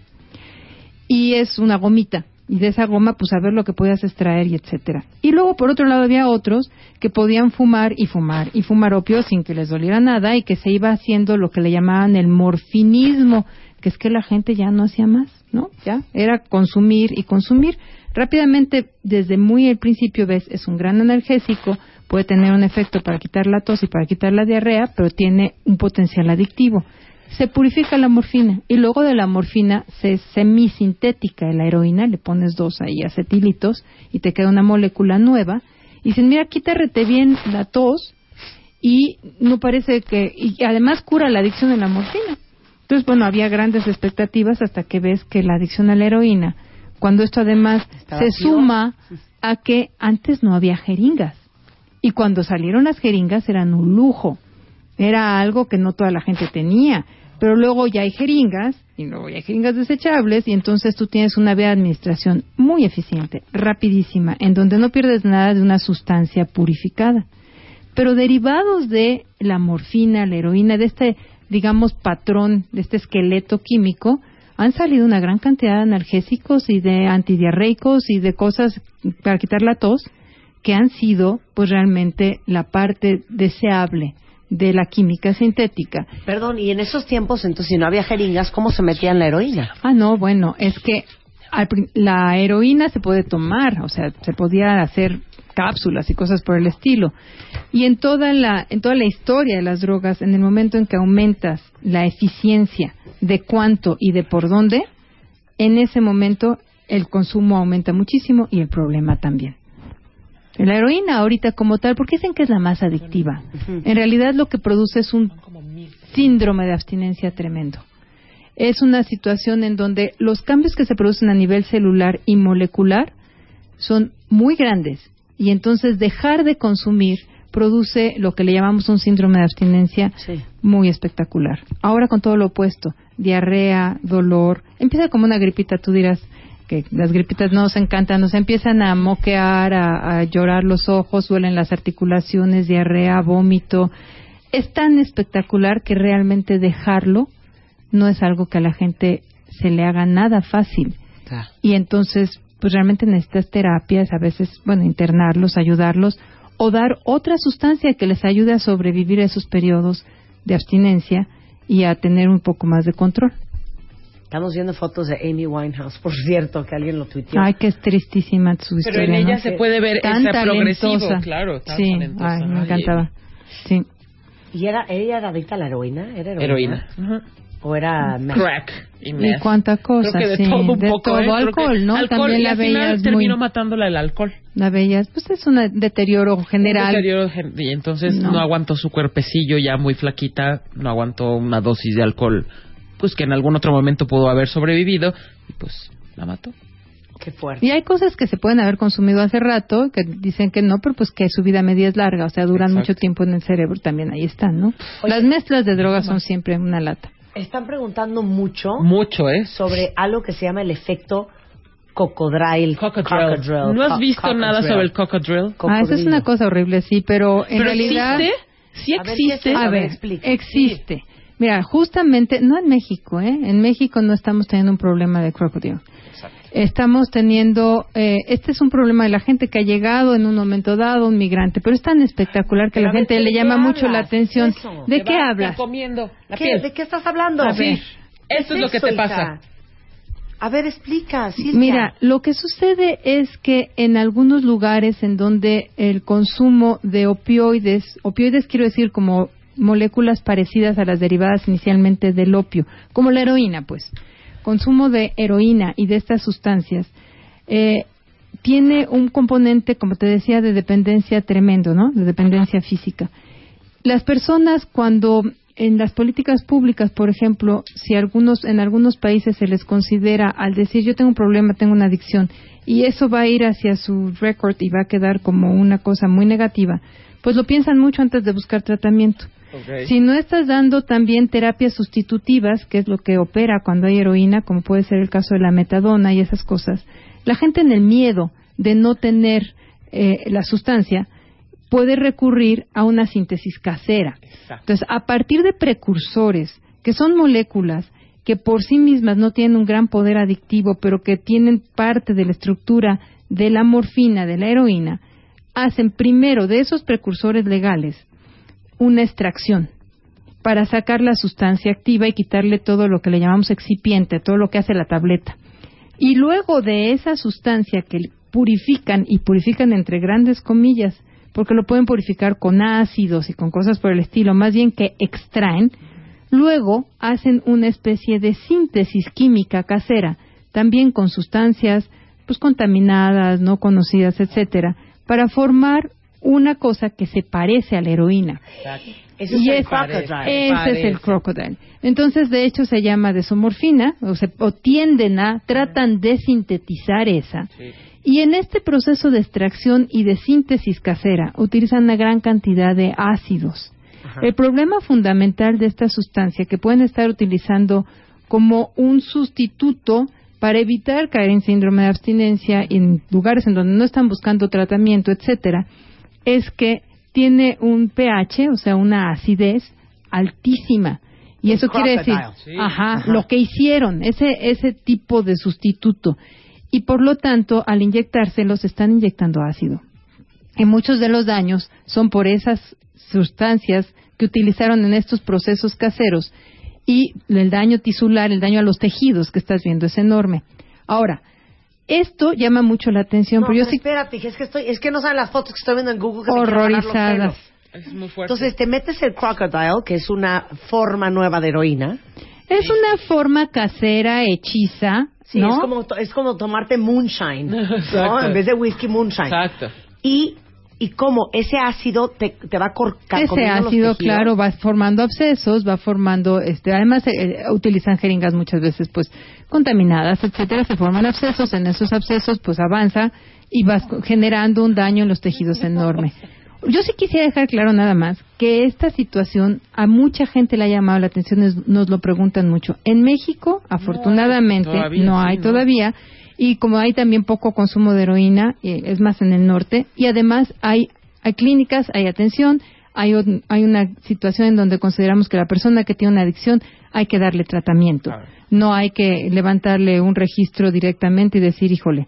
y es una gomita. Y de esa goma, pues a ver lo que podías extraer y etcétera. Y luego, por otro lado, había otros que podían fumar y fumar y fumar opio sin que les doliera nada y que se iba haciendo lo que le llamaban el morfinismo, que es que la gente ya no hacía más, ¿no? Ya era consumir y consumir. Rápidamente, desde muy el principio, ves, es un gran analgésico, puede tener un efecto para quitar la tos y para quitar la diarrea, pero tiene un potencial adictivo. Se purifica la morfina y luego de la morfina se semisintética la heroína, le pones dos ahí acetilitos y te queda una molécula nueva. Y dicen, mira, quítarte bien la tos y no parece que, y además cura la adicción a la morfina. Entonces, bueno, había grandes expectativas hasta que ves que la adicción a la heroína, cuando esto además se suma a que antes no había jeringas y cuando salieron las jeringas eran un lujo. Era algo que no toda la gente tenía. Pero luego ya hay jeringas, y luego ya hay jeringas desechables, y entonces tú tienes una vía de administración muy eficiente, rapidísima, en donde no pierdes nada de una sustancia purificada. Pero derivados de la morfina, la heroína, de este, digamos, patrón, de este esqueleto químico, han salido una gran cantidad de analgésicos y de antidiarreicos y de cosas para quitar la tos que han sido pues realmente la parte deseable de la química sintética. Perdón, y en esos tiempos, entonces, si no había jeringas, ¿cómo se metían la heroína? Ah, no, bueno, es que la heroína se puede tomar, o sea, se podía hacer cápsulas y cosas por el estilo. Y en toda la en toda la historia de las drogas, en el momento en que aumentas la eficiencia de cuánto y de por dónde, en ese momento el consumo aumenta muchísimo y el problema también. La heroína ahorita como tal, porque dicen que es la más adictiva. En realidad lo que produce es un síndrome de abstinencia tremendo. Es una situación en donde los cambios que se producen a nivel celular y molecular son muy grandes y entonces dejar de consumir produce lo que le llamamos un síndrome de abstinencia muy espectacular. Ahora con todo lo opuesto, diarrea, dolor, empieza como una gripita, tú dirás, que las gripitas nos encantan, nos empiezan a moquear, a, llorar los ojos, duelen las articulaciones, diarrea, vómito. Es tan espectacular que realmente dejarlo no es algo que a la gente se le haga nada fácil. Y entonces, pues realmente necesitas terapias, a veces, bueno, internarlos, ayudarlos, o dar otra sustancia que les ayude a sobrevivir esos periodos de abstinencia y a tener un poco más de control. Estamos viendo fotos de Amy Winehouse, por cierto, que alguien lo tuiteó. Ay, que es tristísima su historia. Pero en ella ¿no? se puede ver Tan esa progresivo, talentosa. claro, tan sí, talentosa. ay, me encantaba. Sí. ¿Y era, ella era adicta a la heroína? ¿Era heroína? Heroína. Ajá. ¿O era meth? Crack y Y cuánta cosa, Creo que de sí, todo un de poco, todo ¿eh? Creo que alcohol, ¿no? Alcohol, También y la al final veías terminó muy, matándola el alcohol. la veías, pues es un deterioro general. Un deterioro y entonces No. no. aguantó su cuerpecillo ya muy flaquita, no aguantó una dosis de alcohol, pues que en algún otro momento pudo haber sobrevivido y pues la mató. Qué fuerte. Y hay cosas que se pueden haber consumido hace rato, que dicen que no, pero pues que su vida media es larga, o sea, duran Exacto. mucho tiempo en el cerebro, también ahí están, ¿no? Oye, Las mezclas de drogas son siempre una lata. Están preguntando mucho Mucho, ¿eh? sobre algo que se llama el efecto cocodrilo. Cocodril. ¿No has Co- visto nada sobre el cocodril? Ah, esa es una cosa horrible, sí, pero en ¿Pero realidad... existe? ¿Sí A ver, ¿qué es existe? A ver, existe. Mira, justamente, no en México, ¿eh? En México no estamos teniendo un problema de Estamos teniendo, eh, este es un problema de la gente que ha llegado en un momento dado, un migrante, pero es tan espectacular que Pero la gente ¿de le llama mucho la atención. Eso. ¿De qué va hablas? comiendo la ¿Qué? piel. ¿De qué estás hablando? A ver. Esto es lo que te pasa. A ver, explica, Silvia. Mira, lo que sucede es que en algunos lugares en donde el consumo de opioides, opioides quiero decir como moléculas parecidas a las derivadas inicialmente del opio, como la heroína, pues, consumo de heroína y de estas sustancias, eh, tiene un componente, como te decía, de dependencia tremendo, ¿no? De dependencia física. Las personas cuando en las políticas públicas, por ejemplo, si algunos en algunos países se les considera al decir yo tengo un problema, tengo una adicción y eso va a ir hacia su récord y va a quedar como una cosa muy negativa, pues lo piensan mucho antes de buscar tratamiento. Si no estás dando también terapias sustitutivas, que es lo que opera cuando hay heroína, como puede ser el caso de la metadona y esas cosas, la gente en el miedo de no tener eh, la sustancia puede recurrir a una síntesis casera. Entonces, a partir de precursores, que son moléculas que por sí mismas no tienen un gran poder adictivo, pero que tienen parte de la estructura de la morfina, de la heroína, hacen primero de esos precursores legales una extracción para sacar la sustancia activa y quitarle todo lo que le llamamos excipiente, todo lo que hace la tableta. Y luego de esa sustancia que purifican, y purifican entre grandes comillas, porque lo pueden purificar con ácidos y con cosas por el estilo, más bien que extraen, luego hacen una especie de síntesis química casera, también con sustancias pues contaminadas, no conocidas, etcétera, para formar una cosa que se parece a la heroína. Ese es Y el es- crocodile. Ese es el crocodile. Entonces, de hecho, se llama desomorfina, o, se, o tienden a, tratan de sintetizar esa. Y en este proceso de extracción y de síntesis casera, utilizan una gran cantidad de ácidos. El problema fundamental de esta sustancia, que pueden estar utilizando como un sustituto para evitar caer en síndrome de abstinencia en lugares en donde no están buscando tratamiento, etcétera, es que tiene un pH, o sea, una acidez altísima. Y eso quiere decir. Sí. ajá, Ajá. lo que hicieron, ese, ese tipo de sustituto. Y por lo tanto, al inyectárselos, están inyectando ácido. Y muchos de los daños son por esas sustancias que utilizaron en estos procesos caseros. Y el daño tisular, el daño a los tejidos que estás viendo es enorme. Ahora, esto llama mucho la atención, No, pero yo pero sí espérate, es que, estoy, es que no saben las fotos que estoy viendo en Google que horrorizadas. Es muy fuerte. Entonces te metes el crocodile, que es una forma nueva de heroína. Es una forma casera, hechiza, Sí, ¿no? es, como, to- es como tomarte moonshine, ¿no? <laughs> En vez de whisky moonshine. Exacto. Y, y cómo ese ácido te, te va cor- Ese ácido, claro, va formando abscesos, va formando, este, además eh, eh, utilizan jeringas muchas veces, pues, contaminadas, etcétera, se forman abscesos, en esos abscesos, pues, avanza y vas generando un daño en los tejidos enorme. Yo sí quisiera dejar claro nada más que esta situación a mucha gente le ha llamado la atención, es- nos lo preguntan mucho. En México, afortunadamente, todavía, no sí, hay ¿no? Y como hay también poco consumo de heroína, eh, es más en el norte, y además hay, hay clínicas, hay atención, hay, un- hay una situación en donde consideramos que la persona que tiene una adicción hay que darle tratamiento. No hay que levantarle un registro directamente y decir, híjole,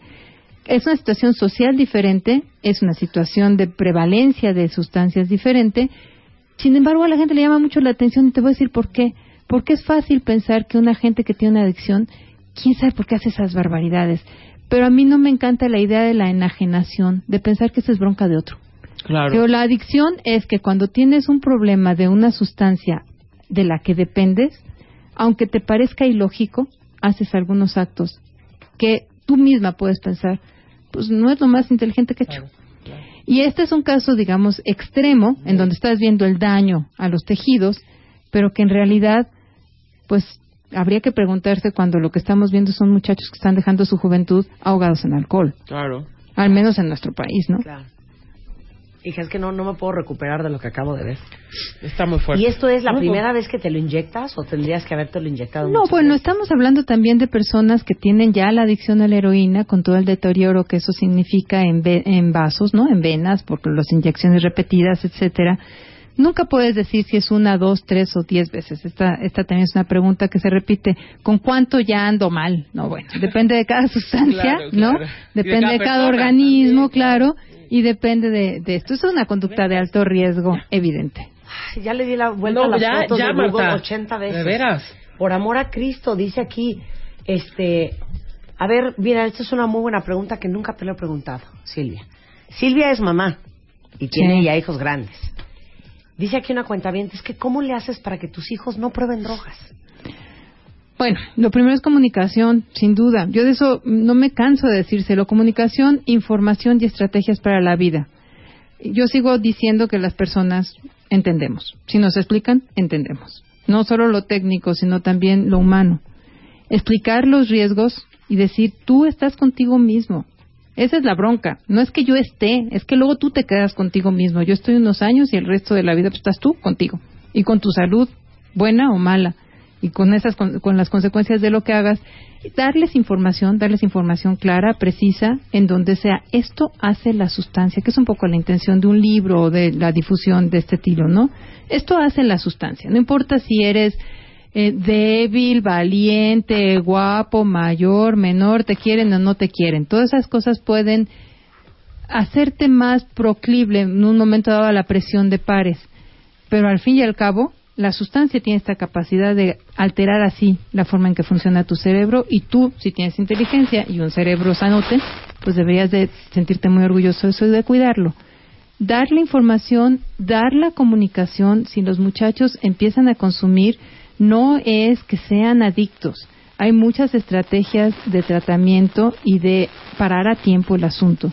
es una situación social diferente, es una situación de prevalencia de sustancias diferente. Sin embargo, a la gente le llama mucho la atención y te voy a decir por qué. Porque es fácil pensar que una gente que tiene una adicción, quién sabe por qué hace esas barbaridades. Pero a mí no me encanta la idea de la enajenación, de pensar que esa es bronca de otro. Claro. Pero la adicción es que cuando tienes un problema de una sustancia de la que dependes, aunque te parezca ilógico, haces algunos actos que tú misma puedes pensar, pues no es lo más inteligente que he hecho. Y este es un caso, digamos, extremo, en donde estás viendo el daño a los tejidos, pero que en realidad, pues habría que preguntarse cuando lo que estamos viendo son muchachos que están dejando su juventud ahogados en alcohol. Claro. Al menos en nuestro país, ¿no? Claro. Hija, es que no, no me puedo recuperar de lo que acabo de ver. Está muy fuerte. ¿Y esto es la No, primera vez que te lo inyectas o tendrías que haberte lo inyectado? No, bueno, veces? estamos hablando también de personas que tienen ya la adicción a la heroína con todo el deterioro que eso significa en, ve- en vasos, ¿no? En venas, por las inyecciones repetidas, etcétera. Nunca puedes decir si es una, dos, tres o diez veces. Esta, esta también es una pregunta que se repite. ¿Con cuánto ya ando mal? No, bueno, <laughs> depende de cada sustancia, Claro, ¿no? claro. Y de Depende cada de cada organismo, claro. claro, y depende de, de esto. Esto es una conducta de alto riesgo, evidente. Ay, Ya le di la vuelta No, a las ya, fotos ya, de Google Marta. 80 veces. De veras. Por amor a Cristo, dice aquí, este, a ver, mira, esta es una muy buena pregunta que nunca te lo he preguntado, Silvia. Silvia es mamá y tiene Sí. ya hijos grandes. Dice aquí una cuenta bien, es que ¿cómo le haces para que tus hijos no prueben drogas? Bueno, lo primero es comunicación, sin duda. Yo de eso no me canso de decírselo. Comunicación, información y estrategias para la vida. Yo sigo diciendo que las personas entendemos. Si nos explican, entendemos. No solo lo técnico, sino también lo humano. Explicar los riesgos y decir, tú estás contigo mismo. Esa es la bronca. No es que yo esté, es que luego tú te quedas contigo mismo. Yo estoy unos años y el resto de la vida pues, estás tú contigo. Y con tu salud, buena o mala. Y con, esas, con, las consecuencias de lo que hagas. Darles información, darles información clara, precisa, en donde sea esto hace la sustancia, que es un poco la intención de un libro o de la difusión de este estilo, ¿no? Esto hace la sustancia. No importa si eres eh, débil, valiente, guapo, mayor, menor, te quieren o no te quieren. Todas esas cosas pueden hacerte más proclible en un momento dado a la presión de pares. Pero al fin y al cabo, la sustancia tiene esta capacidad de alterar así la forma en que funciona tu cerebro y tú, si tienes inteligencia y un cerebro sanote, pues deberías de sentirte muy orgulloso de eso y de cuidarlo. Dar la información, dar la comunicación, si los muchachos empiezan a consumir, no es que sean adictos. Hay muchas estrategias de tratamiento y de parar a tiempo el asunto.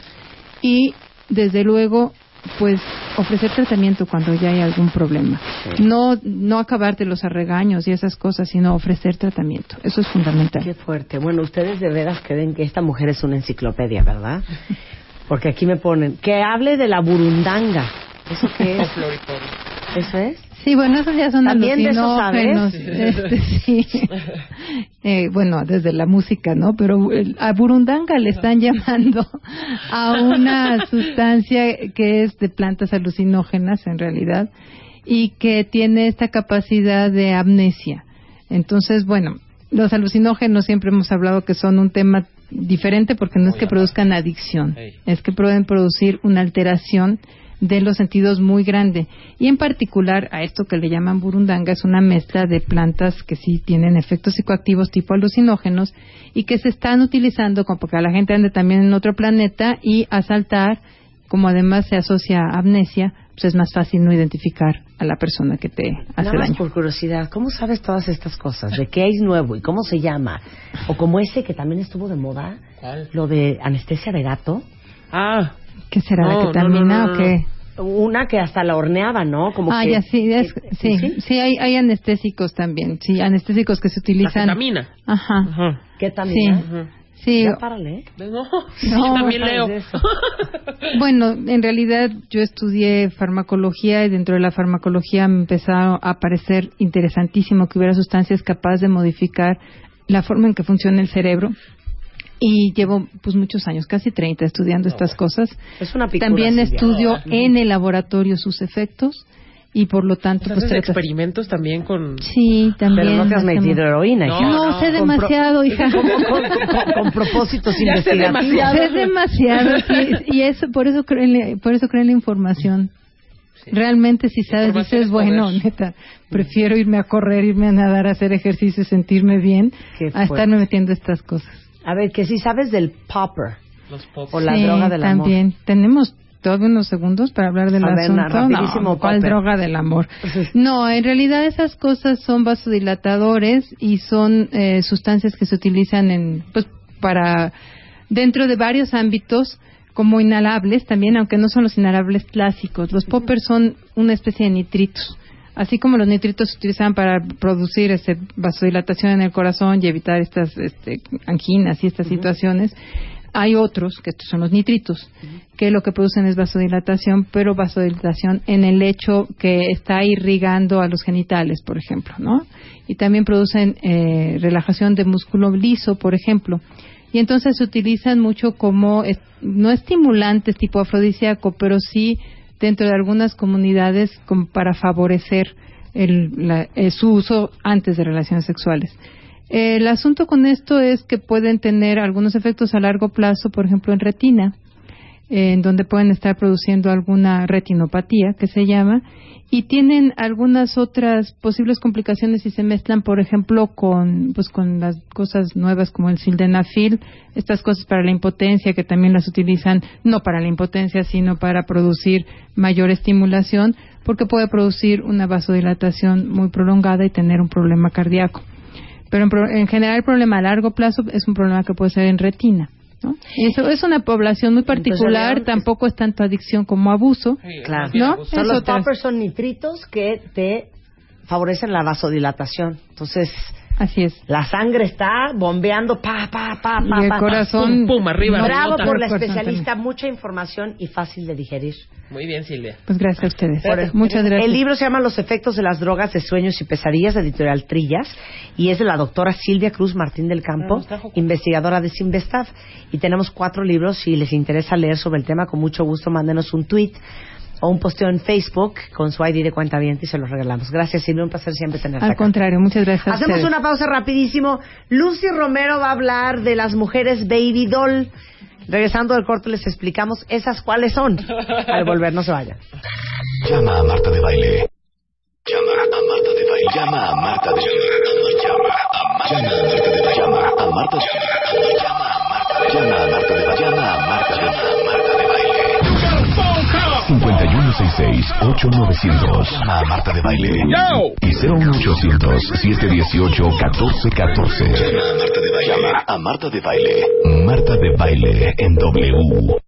Y, desde luego, pues ofrecer tratamiento cuando ya hay algún problema. No, no acabarte los arregaños y esas cosas, sino ofrecer tratamiento. Eso es fundamental. Qué fuerte. Bueno, ustedes de veras creen que esta mujer es una enciclopedia, ¿verdad? Porque aquí me ponen que hable de la burundanga. ¿Eso qué es? <laughs> ¿Eso es? Sí, bueno, esos ya son ¿También de eso alucinógenos. sabes? Este, <laughs> sí. Eh, bueno, desde la música, ¿no? Pero el- a burundanga le están llamando <laughs> a una sustancia que es de plantas alucinógenas, en realidad, y que tiene esta capacidad de amnesia. Entonces, bueno, los alucinógenos siempre hemos hablado que son un tema diferente porque no es que produzcan adicción, es que pueden producir una alteración de los sentidos muy grande. Y en particular a esto que le llaman burundanga es una mezcla de plantas que sí tienen efectos psicoactivos tipo alucinógenos y que se están utilizando como porque la gente ande también en otro planeta y asaltar, como además se asocia a amnesia, pues es más fácil no identificar a la persona que te hace Nada más daño. por curiosidad, ¿cómo sabes todas estas cosas? ¿De qué es nuevo y cómo se llama? O como ese que también estuvo de moda, ¿Cuál? lo de anestesia de gato. Ah, ¿Qué será? No, ¿La no, ketamina no, no, o qué? Una que hasta la horneaba, ¿no? Como ah, que, ya, sí, es- que- sí, sí, hay, hay anestésicos también, sí, anestésicos que se la utilizan. ketamina. Ajá, Ajá. ¿Qué también? Sí. sí. Ya párale. ¿eh? No, <laughs> sí, No, también leo. <laughs> Bueno, en realidad yo estudié farmacología y dentro de la farmacología me empezaron a parecer interesantísimo que hubiera sustancias capaces de modificar la forma en que funciona el cerebro. Y llevo pues muchos años, casi 30, estudiando estas cosas. Es una También estudio en el laboratorio sus efectos y por lo tanto Pues haces tratas- experimentos también con... Sí, también. Pero no te has hacemos- metido heroína, hija. No, no, sé Con pro- demasiado, hija. Con, con- con- con <laughs> propósitos Ya sé investigativos. demasiado. Es demasiado, sí, y eso, por eso creo en la, por eso creo en la información. Realmente si sabes, dices, bueno, neta, prefiero irme a correr, irme a nadar, a hacer ejercicio, sentirme bien, a estarme metiendo estas cosas. A ver, que si sabes del popper. Los. O la droga del amor. también. Tenemos todos unos segundos para hablar del A ver, asunto. na- rapidísimo, no, ¿cuál popper. droga del amor? <laughs> No, en realidad esas cosas son vasodilatadores y son eh, sustancias que se utilizan en, pues, para dentro de varios ámbitos como inhalables también, aunque no son los inhalables clásicos. Los poppers son una especie de nitritos. Así como los nitritos se utilizan para producir este, vasodilatación en el corazón y evitar estas este, anginas y estas situaciones, hay otros, que estos son los nitritos, que lo que producen es vasodilatación, pero vasodilatación en el lecho que está irrigando a los genitales, por ejemplo, ¿no? Y también producen eh, relajación de músculo liso, por ejemplo. Y entonces se utilizan mucho como, no estimulantes tipo afrodisíaco, pero sí dentro de algunas comunidades como para favorecer el- la- eh, su uso antes de relaciones sexuales. El asunto con esto es que pueden tener algunos efectos a largo plazo, por ejemplo, en retina, en donde pueden estar produciendo alguna retinopatía, que se llama, y tienen algunas otras posibles complicaciones si se mezclan, por ejemplo, con, pues, con las cosas nuevas como el sildenafil, estas cosas para la impotencia, que también las utilizan, no para la impotencia, sino para producir mayor estimulación, porque puede producir una vasodilatación muy prolongada y tener un problema cardíaco. Pero en, pro- en general el problema a largo plazo es un problema que puede ser en retina. ¿No? Y eso es una población muy particular, Entonces, tampoco es tanto adicción como abuso. Sí, Claro. ¿No? abuso. Los poppers son nitritos que te favorecen la vasodilatación. Entonces, Así es. la sangre está bombeando, pa, pa, pa, Y pa, el pa, pa. corazón. Pum, pum, arriba, Bravo por la especialista, mucha información y fácil de digerir. Muy bien, Silvia. Pues gracias a ustedes. Por- Muchas gracias. El libro se llama Los efectos de las drogas de sueños y pesadillas, de editorial Trillas, y es de la doctora Silvia Cruz Martín del Campo, Ah, investigadora de Sinvestav. Y tenemos cuatro libros, si les interesa leer sobre el tema, con mucho gusto mándenos un tweet o un posteo en Facebook con su ID de cuenta y se los regalamos. Gracias, Silvia, un placer siempre tenerte Al acá. contrario, muchas gracias. a Hacemos ustedes. una pausa rapidísimo. Lucy Romero va a hablar de las mujeres baby doll. Regresando del corte les explicamos esas cuáles son. Al volver, no se vayan. Llama a Marta de Baile. Llama a Marta de Baile. Llama a Marta de Baile. Llama a Marta de Baile. Llama a Marta de Baile. 5166-8900. Llama a Marta de Baile. Y 01800-718-1414. Llama a Marta de Baile. Llama a Marta de Baile. Marta de Baile en W.